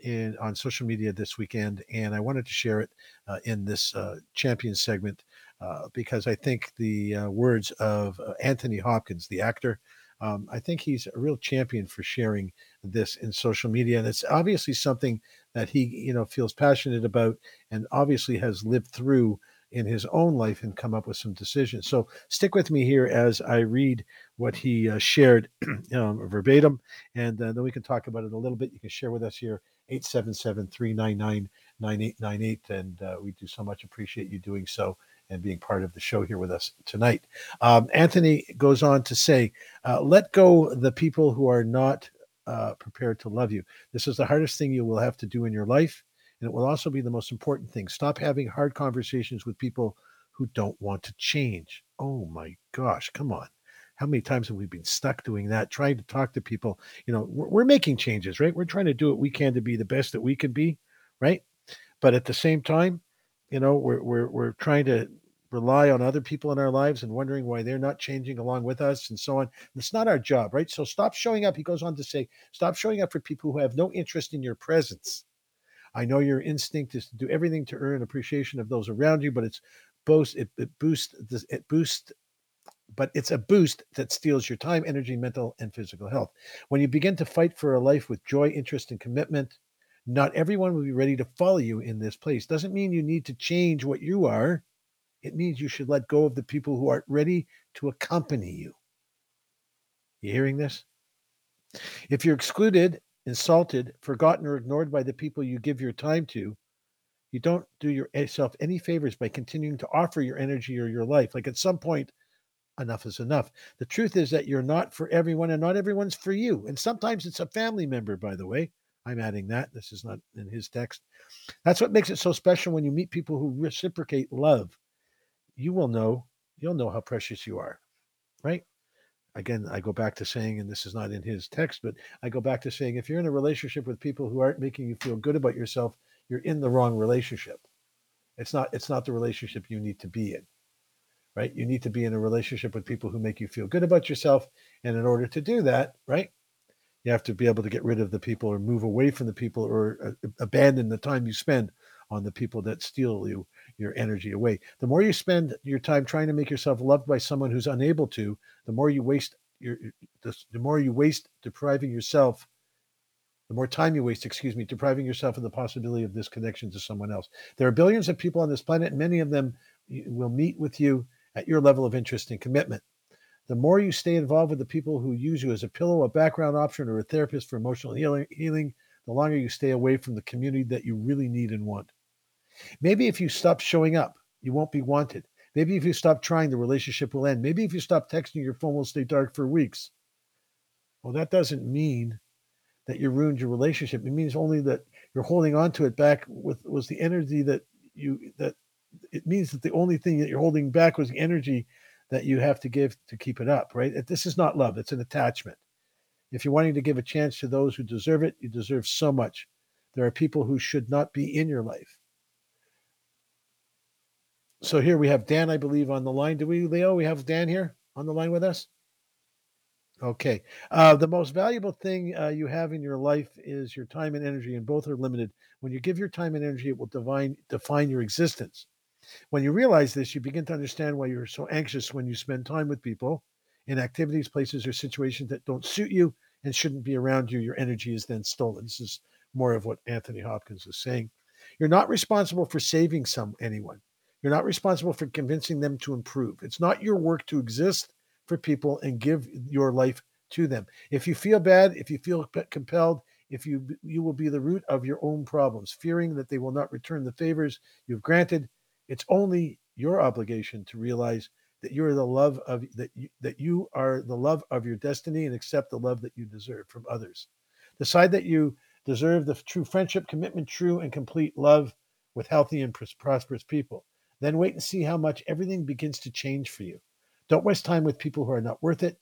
in on social media this weekend, and I wanted to share it uh, in this uh, champion segment uh, because I think the uh, words of uh, Anthony Hopkins, the actor, um, I think he's a real champion for sharing this in social media, and it's obviously something that he, you know, feels passionate about, and obviously has lived through in his own life and come up with some decisions. So stick with me here as I read what he uh, shared um, verbatim, and uh, then we can talk about it a little bit. You can share with us here 877 399 9898. And uh, we do so much appreciate you doing so and being part of the show here with us tonight. Um, Anthony goes on to say, uh, let go the people who are not uh, prepared to love you. This is the hardest thing you will have to do in your life. And it will also be the most important thing. Stop having hard conversations with people who don't want to change. Oh my gosh, come on. How many times have we been stuck doing that trying to talk to people? You know we're, we're, making changes right? We're trying to do what we can to be the best that we can be right? But at the same time you know we're we're, we're trying to rely on other people in our lives and wondering why they're not changing along with us and so on. It's not our job right? So stop showing up he goes on to say stop showing up for people who have no interest in your presence i know your instinct is to do everything to earn appreciation of those around you but it's both it, it boosts it boosts but it's a boost that steals your time, energy, mental, and physical health. When you begin to fight for a life with joy, interest, and commitment, not everyone will be ready to follow you in this place. Doesn't mean you need to change what you are. It means you should let go of the people who aren't ready to accompany you. You hearing this? If you're excluded, insulted, forgotten, or ignored by the people you give your time to, you don't do yourself any favors by continuing to offer your energy or your life. Like at some point, enough is enough. The truth is that you're not for everyone and not everyone's for you. And sometimes it's a family member, by the way. I'm adding that. This is not in his text. That's what makes it so special when you meet people who reciprocate love. You will know, you'll know how precious you are, right? Again, I go back to saying, and this is not in his text, but I go back to saying if you're in a relationship with people who aren't making you feel good about yourself, you're in the wrong relationship. It's not it's not the relationship you need to be in right? You need to be in a relationship with people who make you feel good about yourself. And in order to do that, right, you have to be able to get rid of the people or move away from the people or uh, abandon the time you spend on the people that steal you your energy away. The more you spend your time trying to make yourself loved by someone who's unable to, the more you waste your the, the more you waste depriving yourself the more time you waste, excuse me, depriving yourself of the possibility of this connection to someone else. There are billions of people on this planet, and many of them will meet with you at your level of interest and commitment. The more you stay involved with the people who use you as a pillow, a background option, or a therapist for emotional healing, the longer you stay away from the community that you really need and want. Maybe if you stop showing up, you won't be wanted. Maybe if you stop trying, the relationship will end. Maybe if you stop texting, your phone will stay dark for weeks. Well, that doesn't mean that you ruined your relationship. It means only that you're holding on to it back with was the energy that you that it means that the only thing that you're holding back was the energy that you have to give to keep it up, right? This is not love, it's an attachment. If you're wanting to give a chance to those who deserve it, you deserve so much. There are people who should not be in your life. So here we have Dan, I believe, on the line. Do we, Leo? We have Dan here on the line with us? Okay. Uh, the most valuable thing uh, you have in your life is your time and energy, and both are limited. When you give your time and energy, it will divine, define your existence. When you realize this, you begin to understand why you're so anxious when you spend time with people in activities, places, or situations that don't suit you and shouldn't be around you. Your energy is then stolen. This is more of what Anthony Hopkins is saying. You're not responsible for saving some anyone. You're not responsible for convincing them to improve. It's not your work to exist for people and give your life to them. If you feel bad, if you feel compelled, if you you will be the root of your own problems, fearing that they will not return the favors you've granted, it's only your obligation to realize that you are the love of that you, that you are the love of your destiny and accept the love that you deserve from others. Decide that you deserve the true friendship, commitment, true and complete love with healthy and prosperous people. Then wait and see how much everything begins to change for you. Don't waste time with people who are not worth it.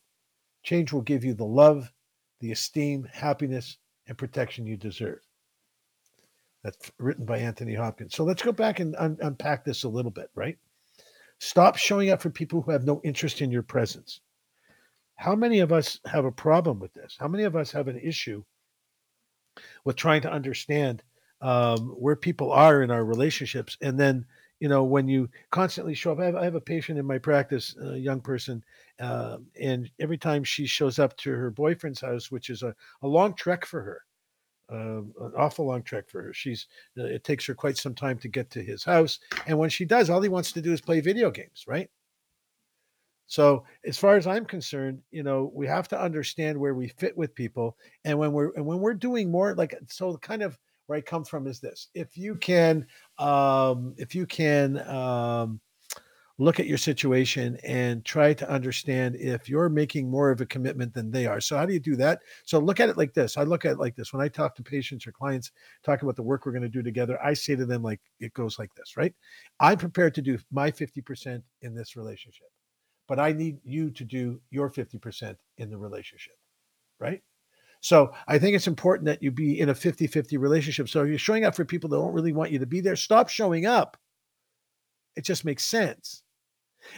Change will give you the love, the esteem, happiness, and protection you deserve. That's written by Anthony Hopkins. So let's go back and un- unpack this a little bit, right? Stop showing up for people who have no interest in your presence. How many of us have a problem with this? How many of us have an issue with trying to understand um, where people are in our relationships? And then, you know, when you constantly show up, I have, I have a patient in my practice, a young person, uh, and every time she shows up to her boyfriend's house, which is a, a long trek for her, uh, an awful long trek for her. She's uh, it takes her quite some time to get to his house, and when she does, all he wants to do is play video games, right? So, as far as I'm concerned, you know, we have to understand where we fit with people, and when we're and when we're doing more, like so, kind of where I come from is this: if you can, um, if you can. Um, look at your situation and try to understand if you're making more of a commitment than they are. So how do you do that? So look at it like this. I look at it like this. When I talk to patients or clients, talk about the work we're going to do together, I say to them like it goes like this, right? I'm prepared to do my 50% in this relationship, but I need you to do your 50% in the relationship, right? So I think it's important that you be in a 50-50 relationship. So if you're showing up for people that don't really want you to be there, stop showing up. It just makes sense.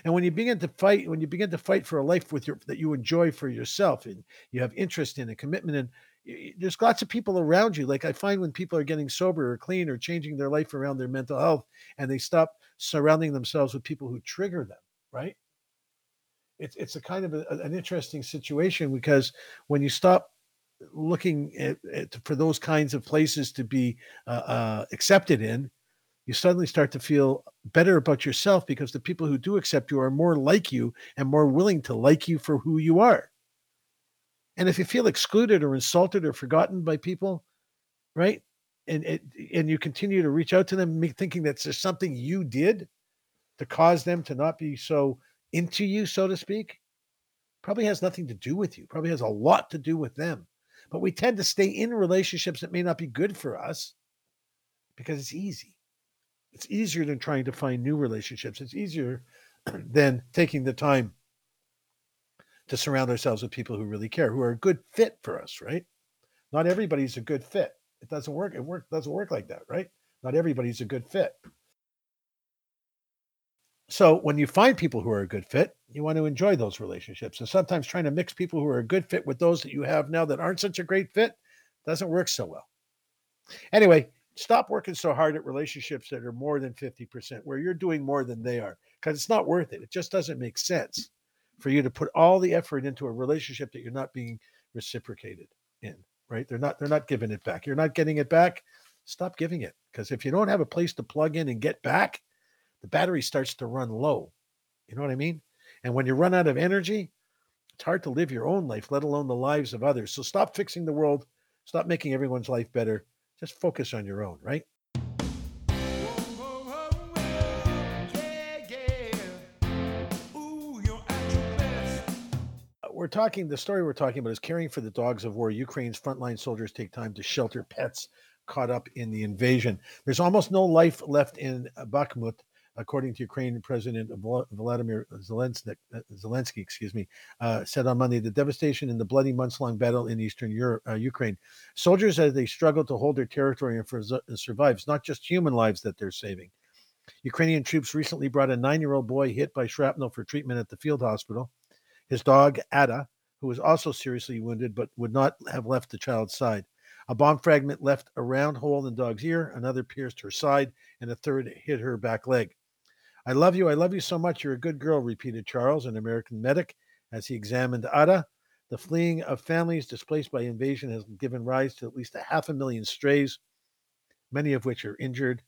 And when you begin to fight, when you begin to fight for a life with your that you enjoy for yourself and you have interest in a commitment and there's lots of people around you. Like I find when people are getting sober or clean or changing their life around their mental health and they stop surrounding themselves with people who trigger them, right? It's it's a kind of a, an interesting situation because when you stop looking at, at, for those kinds of places to be uh, uh, accepted in, you suddenly start to feel better about yourself because the people who do accept you are more like you and more willing to like you for who you are. And if you feel excluded or insulted or forgotten by people, right? And it, and you continue to reach out to them thinking that there's something you did to cause them to not be so into you, so to speak, probably has nothing to do with you. Probably has a lot to do with them. But we tend to stay in relationships that may not be good for us because it's easy it's easier than trying to find new relationships. It's easier than taking the time to surround ourselves with people who really care, who are a good fit for us, right? Not everybody's a good fit. It doesn't work. It work doesn't work like that, right? Not everybody's a good fit. So when you find people who are a good fit, you want to enjoy those relationships. And sometimes trying to mix people who are a good fit with those that you have now that aren't such a great fit doesn't work so well. Anyway, stop working so hard at relationships that are more than 50%, where you're doing more than they are, because it's not worth it. It just doesn't make sense for you to put all the effort into a relationship that you're not being reciprocated in, right? They're not, they're not giving it back. You're not getting it back. Stop giving it. Because if you don't have a place to plug in and get back, the battery starts to run low. You know what I mean? And when you run out of energy, it's hard to live your own life, let alone the lives of others. So stop fixing the world. Stop making everyone's life better just focus on your own, right? Uh, we're talking the story we're talking about is caring for the dogs of war. Ukraine's frontline soldiers take time to shelter pets caught up in the invasion. There's almost no life left in Bakhmut according to Ukrainian President Vladimir Zelensky, uh, Zelensky excuse me, uh, said on Monday, the devastation in the bloody months-long battle in eastern Europe, uh, Ukraine. Soldiers, as they struggle to hold their territory and for, survive, it's not just human lives that they're saving. Ukrainian troops recently brought a nine-year-old boy hit by shrapnel for treatment at the field hospital. His dog, Ada, who was also seriously wounded but would not have left the child's side. A bomb fragment left a round hole in the dog's ear, another pierced her side, and a third hit her back leg. I love you. I love you so much. You're a good girl, repeated Charles, an American medic, as he examined Ada. The fleeing of families displaced by invasion has given rise to at least a half a million strays, many of which are injured.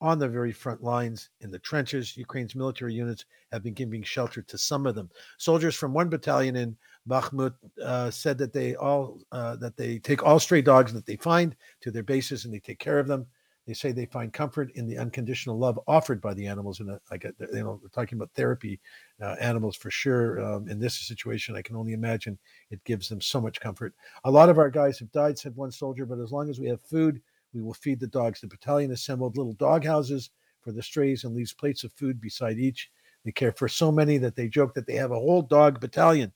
On the very front lines in the trenches, Ukraine's military units have been giving shelter to some of them. Soldiers from one battalion in Bakhmut uh, said that they all uh, that they take all stray dogs that they find to their bases and they take care of them. They say they find comfort in the unconditional love offered by the animals. And like, you know, we're talking about therapy uh, animals for sure. Um, in this situation, I can only imagine it gives them so much comfort. A lot of our guys have died, said one soldier, but as long as we have food, We will feed the dogs. The battalion assembled little dog houses for the strays and leaves plates of food beside each. They care for so many that they joke that they have a whole dog battalion.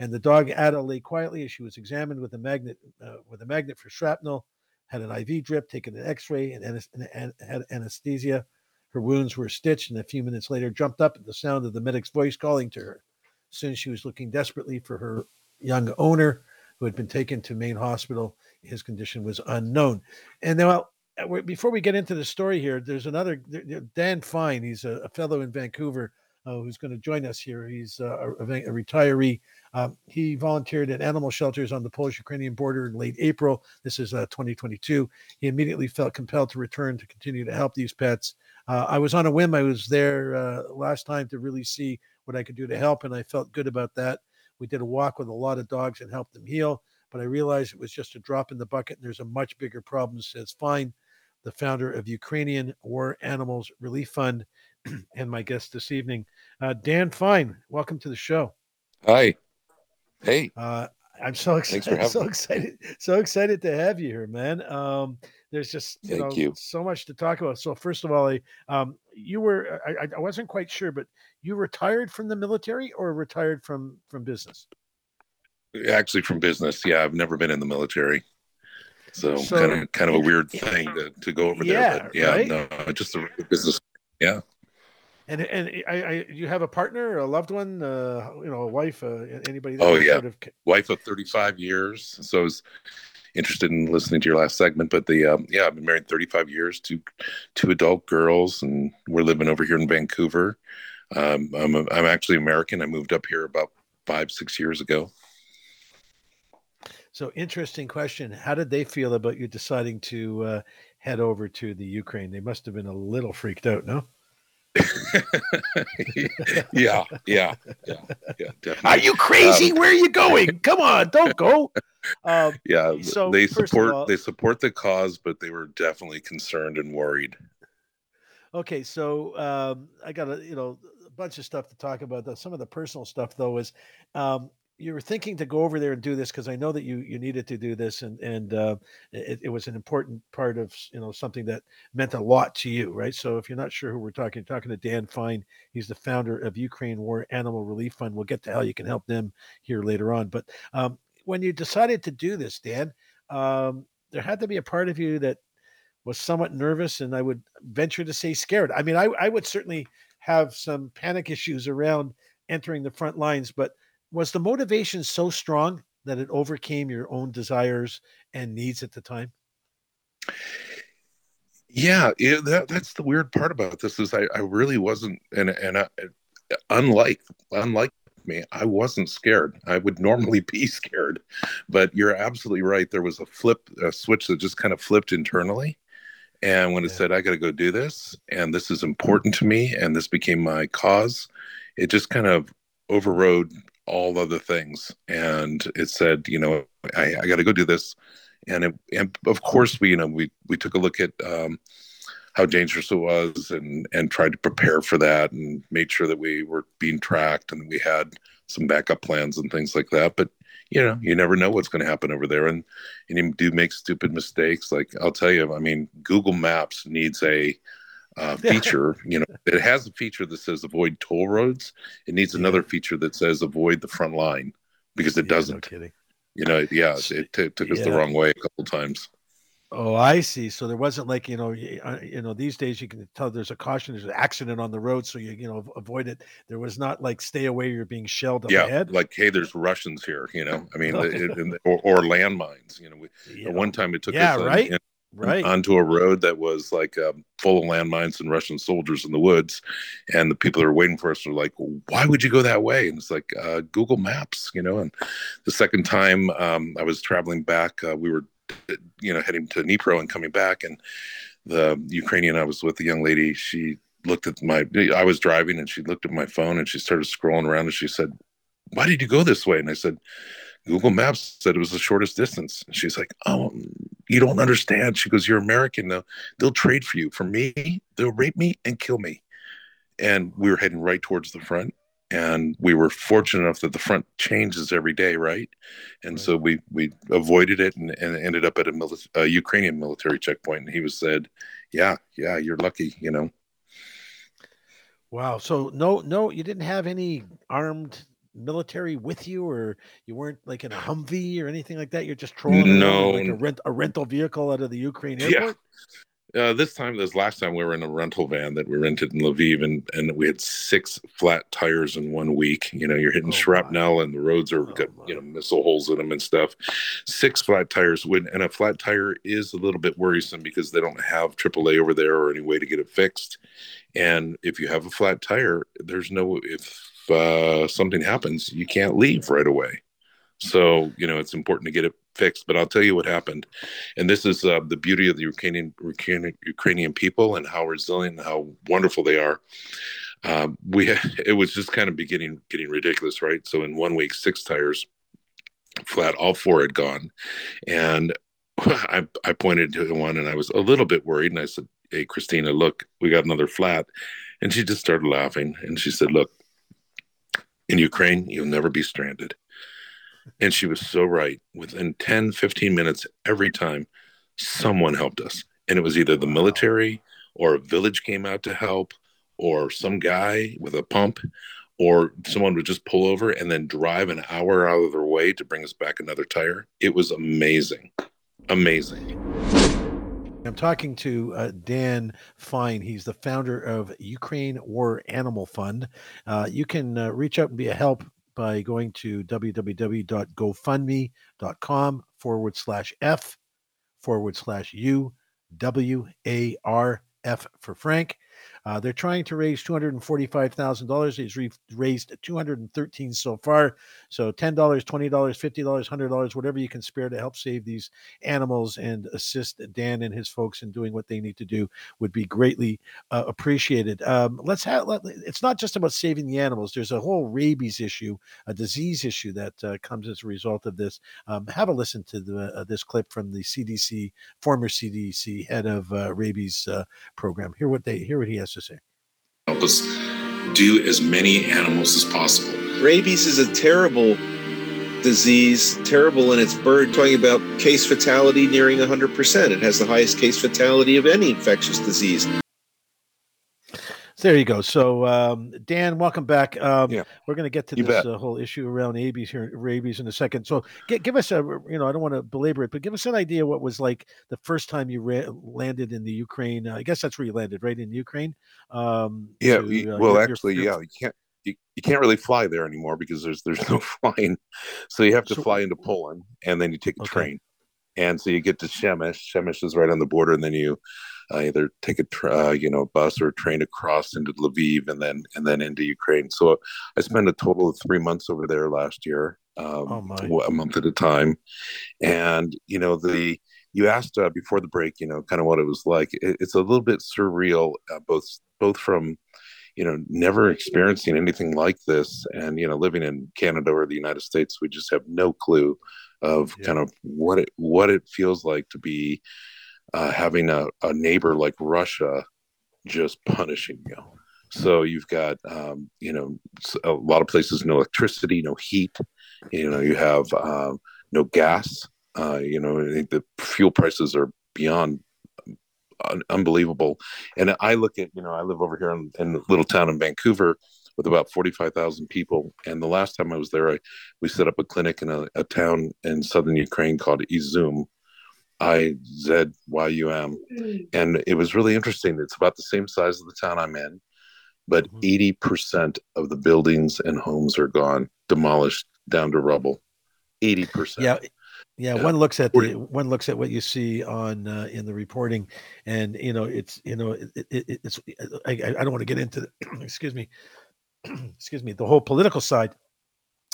And the dog Ada lay quietly as she was examined with a magnet uh, with a magnet for shrapnel, had an IV drip, taken an X-ray, and, and, had anesthesia. Her wounds were stitched, and a few minutes later jumped up at the sound of the medic's voice calling to her. Soon she was looking desperately for her young owner, who had been taken to main Hospital. His condition was unknown. And now, uh, before we get into the story here, there's another Dan Fine. He's a, fellow in Vancouver who's going to join us here. He's uh, a, a, retiree. Um, he volunteered at animal shelters on the Polish Ukrainian border in late April. This is uh, 2022. He immediately felt compelled to return to continue to help these pets. Uh, I was on a whim. I was there uh, last time to really see what I could do to help, and I felt good about that. We did a walk with a lot of dogs and helped them heal, but I realized it was just a drop in the bucket, and there's a much bigger problem, says Fine, the founder of Ukrainian War Animals Relief Fund, and my guest this evening, uh, Dan Fine. Welcome to the show. Hi. Hey. Uh, I'm so excited. So excited. So excited to have you here, man. Um, there's just you Thank know you. so much to talk about. So first of all, I, um, you were I, I wasn't quite sure, but you retired from the military or retired from from business? Actually, from business. Yeah, I've never been in the military, so, so kind of kind of a weird thing to, to go over yeah, there. But yeah, right? no, just a business. Yeah. And and I, I, you have a partner, a loved one, uh, you know, a wife, uh, anybody? oh yeah, sort of... wife of thirty five years. So I was interested in listening to your last segment, but the um, yeah, I've been married thirty five years to two adult girls, and we're living over here in Vancouver. Um, I'm a, I'm actually American. I moved up here about five six years ago. So interesting question. How did they feel about you deciding to uh, head over to the Ukraine? They must have been a little freaked out, no? yeah, yeah, yeah, yeah. Definitely. Are you crazy? Um, Where are you going? Come on, don't go. Um, yeah, so they support all, they support the cause, but they were definitely concerned and worried. Okay, so um, I got a you know a bunch of stuff to talk about. Some of the personal stuff though is um, you were thinking to go over there and do this because I know that you you needed to do this and and uh, it, it, was an important part of you know something that meant a lot to you, right? So if you're not sure who we're talking, you're talking to Dan Fine. He's the founder of Ukraine War Animal Relief Fund. We'll get to how you can help them here later on. But um, when you decided to do this, Dan, um, there had to be a part of you that was somewhat nervous, and I would venture to say scared. I mean, I I would certainly have some panic issues around entering the front lines, but was the motivation so strong that it overcame your own desires and needs at the time? Yeah, it, that, that's the weird part about this is I, I really wasn't, and and I, unlike unlike me, I wasn't scared. I would normally be scared, but you're absolutely right. There was a flip, a switch that just kind of flipped internally, and when yeah. it said I got to go do this, and this is important to me, and this became my cause, it just kind of overrode all other things. And it said, you know, I, I got to go do this. And, it, and of course, we, you know, we, we took a look at um, how dangerous it was and, and tried to prepare for that and made sure that we were being tracked and we had some backup plans and things like that. But, you know, you never know what's going to happen over there. And, and you do make stupid mistakes. Like I'll tell you, I mean, Google Maps needs a, uh, feature. you know, it has a feature that says avoid toll roads. It needs yeah. another feature that says avoid the front line because it yeah, doesn't. No kidding. You know, yeah, it, t- took us yeah. the wrong way a couple times. Oh, I see. So there wasn't like you know, uh, you know, these days you can tell there's a caution, there's an accident on the road, so you you know avoid it. There was not like stay away, you're being shelled up yeah, ahead. like hey, there's Russians here. You know, I mean, it, it, or, or landmines. You know, we, yeah. one time it took yeah, us right. In, right onto a road that was like um, full of landmines and Russian soldiers in the woods, and the people that were waiting for us were like, "Why would you go that way?" And it's like uh, Google Maps, you know. And the second time um, I was traveling back, uh, we were, you know, heading to Dnipro and coming back, and the Ukrainian I was with, the young lady, she looked at my. I was driving, and she looked at my phone, and she started scrolling around, and she said, "Why did you go this way?" And I said. Google Maps said it was the shortest distance. And she's like, Oh, you don't understand. She goes, You're American. They'll, they'll trade for you. For me, they'll rape me and kill me. And we were heading right towards the front. and we were fortunate enough that the front changes every day, right? And Right. so we we avoided it and, and ended up at a, mili- a Ukrainian military checkpoint. And he was said, "Yeah, yeah, you're lucky, you know." Wow. So no, no, you didn't have any armed military with you, or you weren't like in a Humvee or anything like that. You're just trolling No. like a rent a rental vehicle out of the Ukraine Yeah. airport. Uh, this time, this last time, we were in a rental van that we rented in Lviv, and and we had six flat tires in one week. You know, you're hitting Oh, my. shrapnel, and the roads are Oh, got my. you know missile holes in them and stuff. Six flat tires, when and a flat tire is a little bit worrisome because they don't have AAA over there or any way to get it fixed. And if you have a flat tire, there's no if uh, something happens, you can't leave right away. So you know it's important to get it fixed. But I'll tell you what happened, and this is uh, the beauty of the Ukrainian, Ukrainian Ukrainian people and how resilient and how wonderful they are. Um, we it was just kind of beginning getting ridiculous, right? So in one week, six tires flat, all four had gone, and I I pointed to one and I was a little bit worried, and I said, "Hey, Christina, look, we got another flat," and she just started laughing, and she said, "Look." In Ukraine, you'll never be stranded. And she was so right. Within 10, 15 minutes, every time, someone helped us. And it was either the military or a village came out to help or some guy with a pump or someone would just pull over and then drive an hour out of their way to bring us back another tire. It was amazing. Amazing. I'm talking to uh, Dan Fine. He's the founder of Ukraine War Animal Fund. Uh, you can uh, reach out and be a help by going to www.gofundme.com forward slash F forward slash U W A R F for Frank. Uh, they're trying to raise $245,000. He's re- raised 213 so far. So $10, $20, $50, $100, whatever you can spare to help save these animals and assist Dan and his folks in doing what they need to do would be greatly uh, appreciated. Um, let's have. Let, it's not just about saving the animals. There's a whole rabies issue, a disease issue that uh, comes as a result of this. Um, have a listen to the, uh, this clip from the CDC, former CDC head of uh, rabies uh, program. Hear what they hear what he has to help us do as many animals as possible. Rabies is a terrible disease, terrible in its bird. Talking about case fatality nearing 100%. It has the highest case fatality of any infectious disease. There you go. So um, Dan, welcome back. Um, Yeah. we're going to get to You this uh, whole issue around rabies here, rabies in a second. So gi- give us a, you know, I don't want to belabor it, but give us an idea what was like the first time you ra- landed in the Ukraine. Uh, I guess that's where you landed, right in Ukraine. Um, Yeah. to, we- uh, well, your- actually, your- yeah, you can't. You, you can't really fly there anymore because there's there's no flying, so you have to So- fly into Poland and then you take a Okay. train, and so you get to Przemyśl. Przemyśl is right on the border, and then you uh, either take a tr- uh, you know bus or train across into Lviv and then and then into Ukraine. So I spent a total of three months over there last year, um, Oh, a month at a time, and you know the you asked uh, before the break, you know, kind of what it was like. It, it's a little bit surreal, uh, both both from you know never experiencing anything like this, and you know living in Canada or the United States, we just have no clue of Yeah. kind of what it what it feels like to be uh, having a, a neighbor like Russia just punishing you. So you've got, um, you know, a lot of places no electricity, no heat. You know, you have um, no gas. Uh, you know, I think the fuel prices are beyond un- unbelievable. And I look at, you know, I live over here in, in a little town in Vancouver with about 45,000 people. And the last time I was there, I, we set up a clinic in a, a town in southern Ukraine called Izyum, I Z Y U M. And it was really interesting. It's about the same size of the town I'm in, but Mhm. 80% of the buildings and homes are gone, demolished down to rubble. 80%. yeah yeah Yeah. one looks at the one looks at what you see on uh, in the reporting and you know it's you know it, it, it- it's I, I I don't want to get into the, excuse me excuse me the whole political side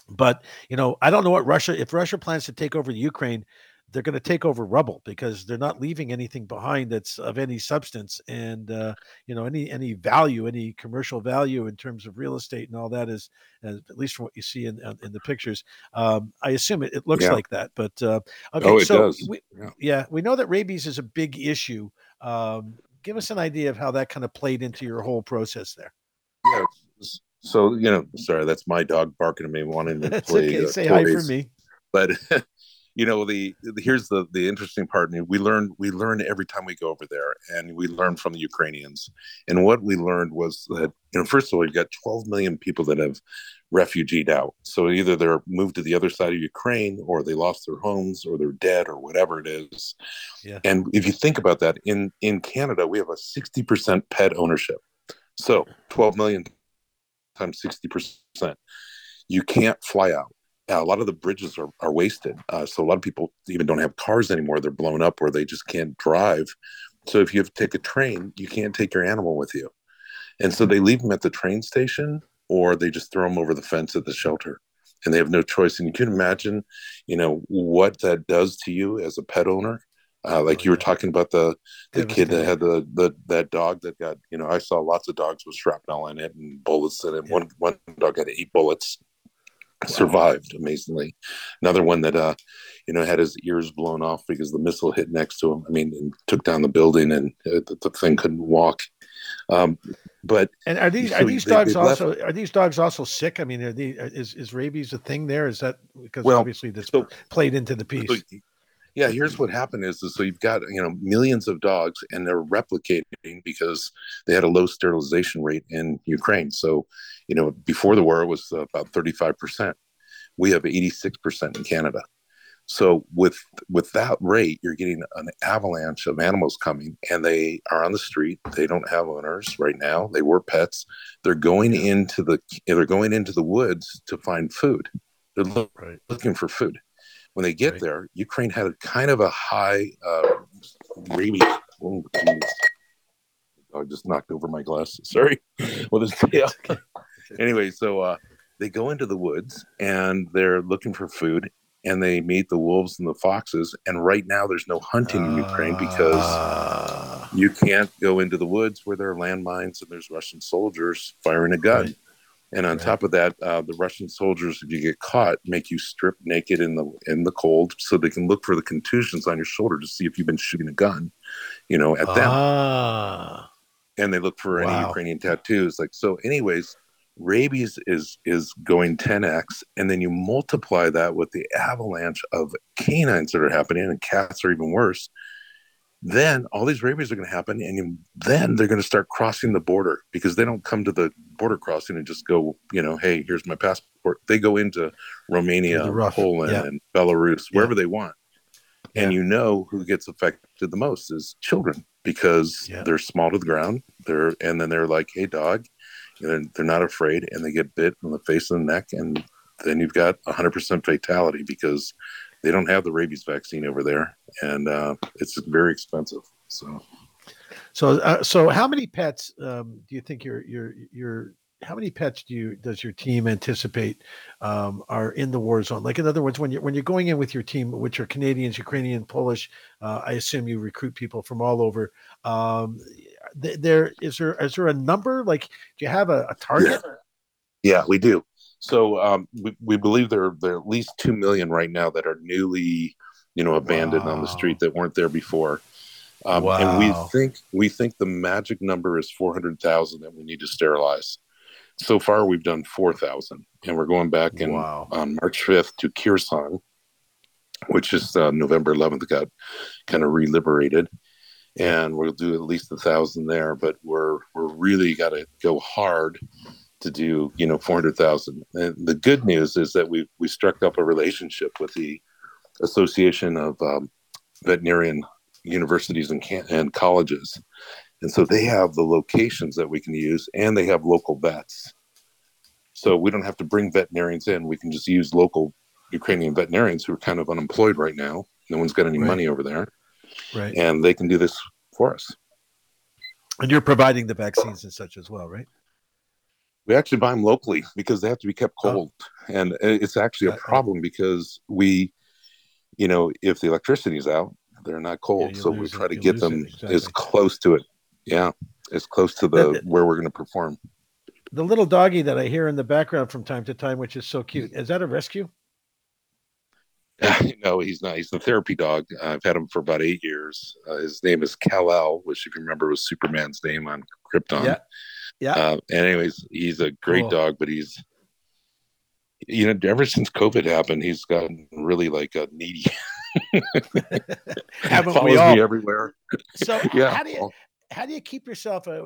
but you know i don't know what russia if russia plans to take over the ukraine they're going to take over rubble because they're not leaving anything behind that's of any substance and uh, you know any any value any commercial value in terms of real estate and all that is at least from what you see in uh, in the pictures um, i assume it, it looks Yeah. like that but uh, okay Oh, so. We, Yeah. yeah we know that rabies is a big issue um, give us an idea of how that kind of played into your whole process there yeah, So you know, sorry, that's my dog barking at me, wanting to play. okay. uh, Say hi for me. But you know, the, the here's the the interesting part. We learn we learn every time we go over there, and we learn from the Ukrainians. And what we learned was that you know, first of all, you've got 12 million people that have refugeed out. So either they're moved to the other side of Ukraine, or they lost their homes, or they're dead, or whatever it is. Yeah. And if you think about that, in in Canada, we have a 60% pet ownership. So 12 million times 60%. You can't fly out. A lot of the bridges are, are wasted. Uh, so a lot of people even don't have cars anymore. They're blown up or they just can't drive. So if you have to take a train, you can't take your animal with you. And so they leave them at the train station or they just throw them over the fence at the shelter and they have no choice. And you can imagine, you know, what that does to you as a pet owner. Uh, like Oh, you were yeah. talking about the the kid that had the, the that dog that got you know I saw lots of dogs with shrapnel in it and bullets in it. Yeah. One one dog had eight bullets, survived amazingly. Another one that uh you know had his ears blown off because the missile hit next to him. I mean, and took down the building and uh, the, the thing couldn't walk. Um, but And are these are these they- dogs they've left- also are these dogs also sick? I mean, are the is is rabies a thing there? Is that because Well, obviously this so- played into the piece? So, yeah, here's what happened is, is so you've got you know millions of dogs and they're replicating because they had a low sterilization rate in Ukraine. So, you know, before the war it was about 35%. We have 86% in Canada. So with with that rate, you're getting an avalanche of animals coming and they are on the street. They don't have owners right now. They were pets. They're going into the they're going into the woods to find food. They're looking for food when they get Right. there, Ukraine had a kind of a high uh, rabies. Oh. I just knocked over my glasses. Sorry. Well, this, yeah. Anyway, so uh, they go into the woods and they're looking for food, and they meet the wolves and the foxes. And right now, there's no hunting in Ukraine because Ah, you can't go into the woods where there are landmines and there's Russian soldiers firing a gun. Right. And on Right. top of that, uh, the Russian soldiers, if you get caught, make you strip naked in the in the cold, so they can look for the contusions on your shoulder to see if you've been shooting a gun, you know, at them. ah, And they look for any Ukrainian tattoos. Like so. Anyways, rabies is is going 10x, and then you multiply that with the avalanche of canines that are happening, and cats are even worse then all these rabies are going to happen and you, then they're going to start crossing the border because they don't come to the border crossing and just go you know hey here's my passport they go into romania The poland yeah. and belarus Yeah. wherever they want and Yeah. you know who gets affected the most is children because Yeah. they're small to the ground they're and then they're like hey dog and they're, they're not afraid and they get bit on the face and the neck and then you've got 100% fatality because they don't have the rabies vaccine over there and uh, it's very expensive so so uh, so how many pets um, do you think your your your how many pets do you does your team anticipate um, are in the war zone? Like in other words, when you're when you're going in with your team, which are Canadians, Ukrainian, Polish, uh, I assume you recruit people from all over. Um, th- there is there is there a number? Like, do you have a, a target? Yeah, we do. So um, we, we believe there, there are at least 2 million right now that are newly, you know, abandoned on the street that weren't there before. Um, And we think we think the magic number is 400,000 that we need to sterilize. So far, we've done 4,000, and we're going back and Wow. on March 5th to Kherson, which is uh, November 11th, got kind of reliberated. And we'll do at least a thousand there, but we're we're really got to go hard to do you know 400,000. And the good news is that we we struck up a relationship with the Association of um, Veterinarian Universities and can- and colleges, and so they have the locations that we can use, and they have local vets. So we don't have to bring veterinarians in. We can just use local Ukrainian veterinarians who are kind of unemployed right now. No one's got any Right. money over there, Right. and they can do this for us. And you're providing the vaccines and such as well, right? We actually buy them locally because they have to be kept Oh. cold, and it's actually a Right, right. problem because we, you know, if the electricity's out, they're not cold, you'll so we try it- to get them it, as close to it. Yeah, as close to The- the the- where we're going to perform. The little doggy that I hear in the background from time to time, which is so cute, is that a rescue? no, he's not. He's the therapy dog. I've had him for about eight years. Uh, his name is Kal El, which, if you remember, was Superman's name on Krypton. Yeah. Yeah. Uh, and anyways, he's a great Cool. dog, but he's you know ever since COVID happened, he's gotten really like a needy. Haven't Follows we all? me everywhere. So Yeah. how do you how do you keep yourself uh,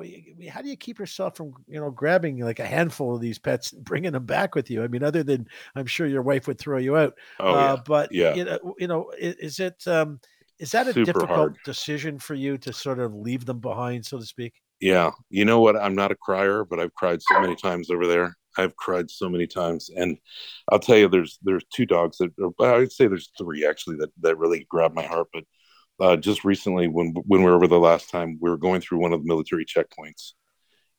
how do you keep yourself from you know grabbing like a handful of these pets and bringing them back with you? I mean, other than I'm sure your wife would throw you out, Oh uh, yeah. but Yeah. you know, you know, i- is it um, is that a Super difficult hard. decision for you to sort of leave them behind, so to speak? Yeah. You know what? I'm not a crier, but I've cried so many times over there. I've cried so many times. And I'll tell you, there's there's two dogs that well, I'd say there's three actually that, that really grabbed my heart. But uh, just recently when when we were over the last time, we were going through one of the military checkpoints.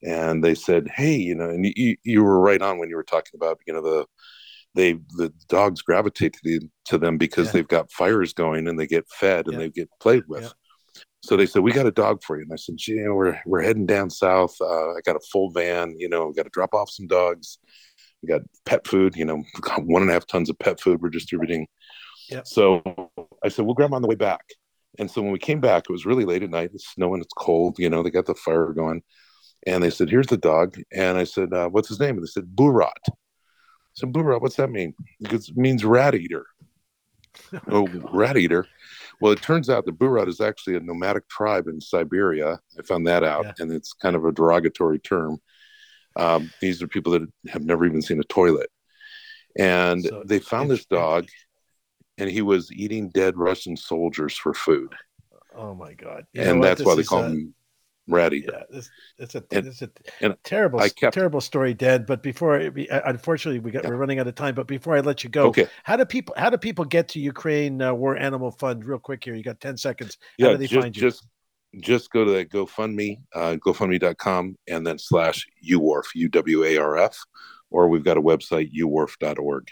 And they said, Hey, you know, and you, you were right on when you were talking about, you know, the they the dogs gravitate to, the, to them because Yeah. they've got fires going and they get fed and Yeah. they get played with. Yeah. So they said, "We got a dog for you." And I said, "Gee, you know, we're we're heading down south. Uh, I got a full van. You know, we got to drop off some dogs. We got pet food. You know, one and a half tons of pet food we're distributing." Yep. So I said, "We'll grab on the way back." And so when we came back, it was really late at night. It's snowing. It's cold. You know, they got the fire going. And they said, "Here's the dog." And I said, uh, "What's his name?" And they said, "Burat." so "Burat, what's that mean?" Because it means rat eater. oh, rat eater. Well, it turns out the Burat is actually a nomadic tribe in Siberia. I found that out, Yeah. and it's kind of a derogatory term. Um, these are people that have never even seen a toilet. And So they found this dog, and he was eating dead Russian soldiers for food. Oh my God! You and that's why they call a- him eater. Yeah, this, it's a And- it's a and terrible, I kept- terrible story, Dan. But before, unfortunately, we got Yeah. we're running out of time. But before I let you go, Okay. how do people how do people get to Ukraine uh, War Animal Fund? Real quick here, you got ten seconds. How yeah, do they just, find you? just just go to that GoFundMe, uh, GoFundMe.com, and then slash UWARF, U W A R F, or we've got a website, uwarf.org.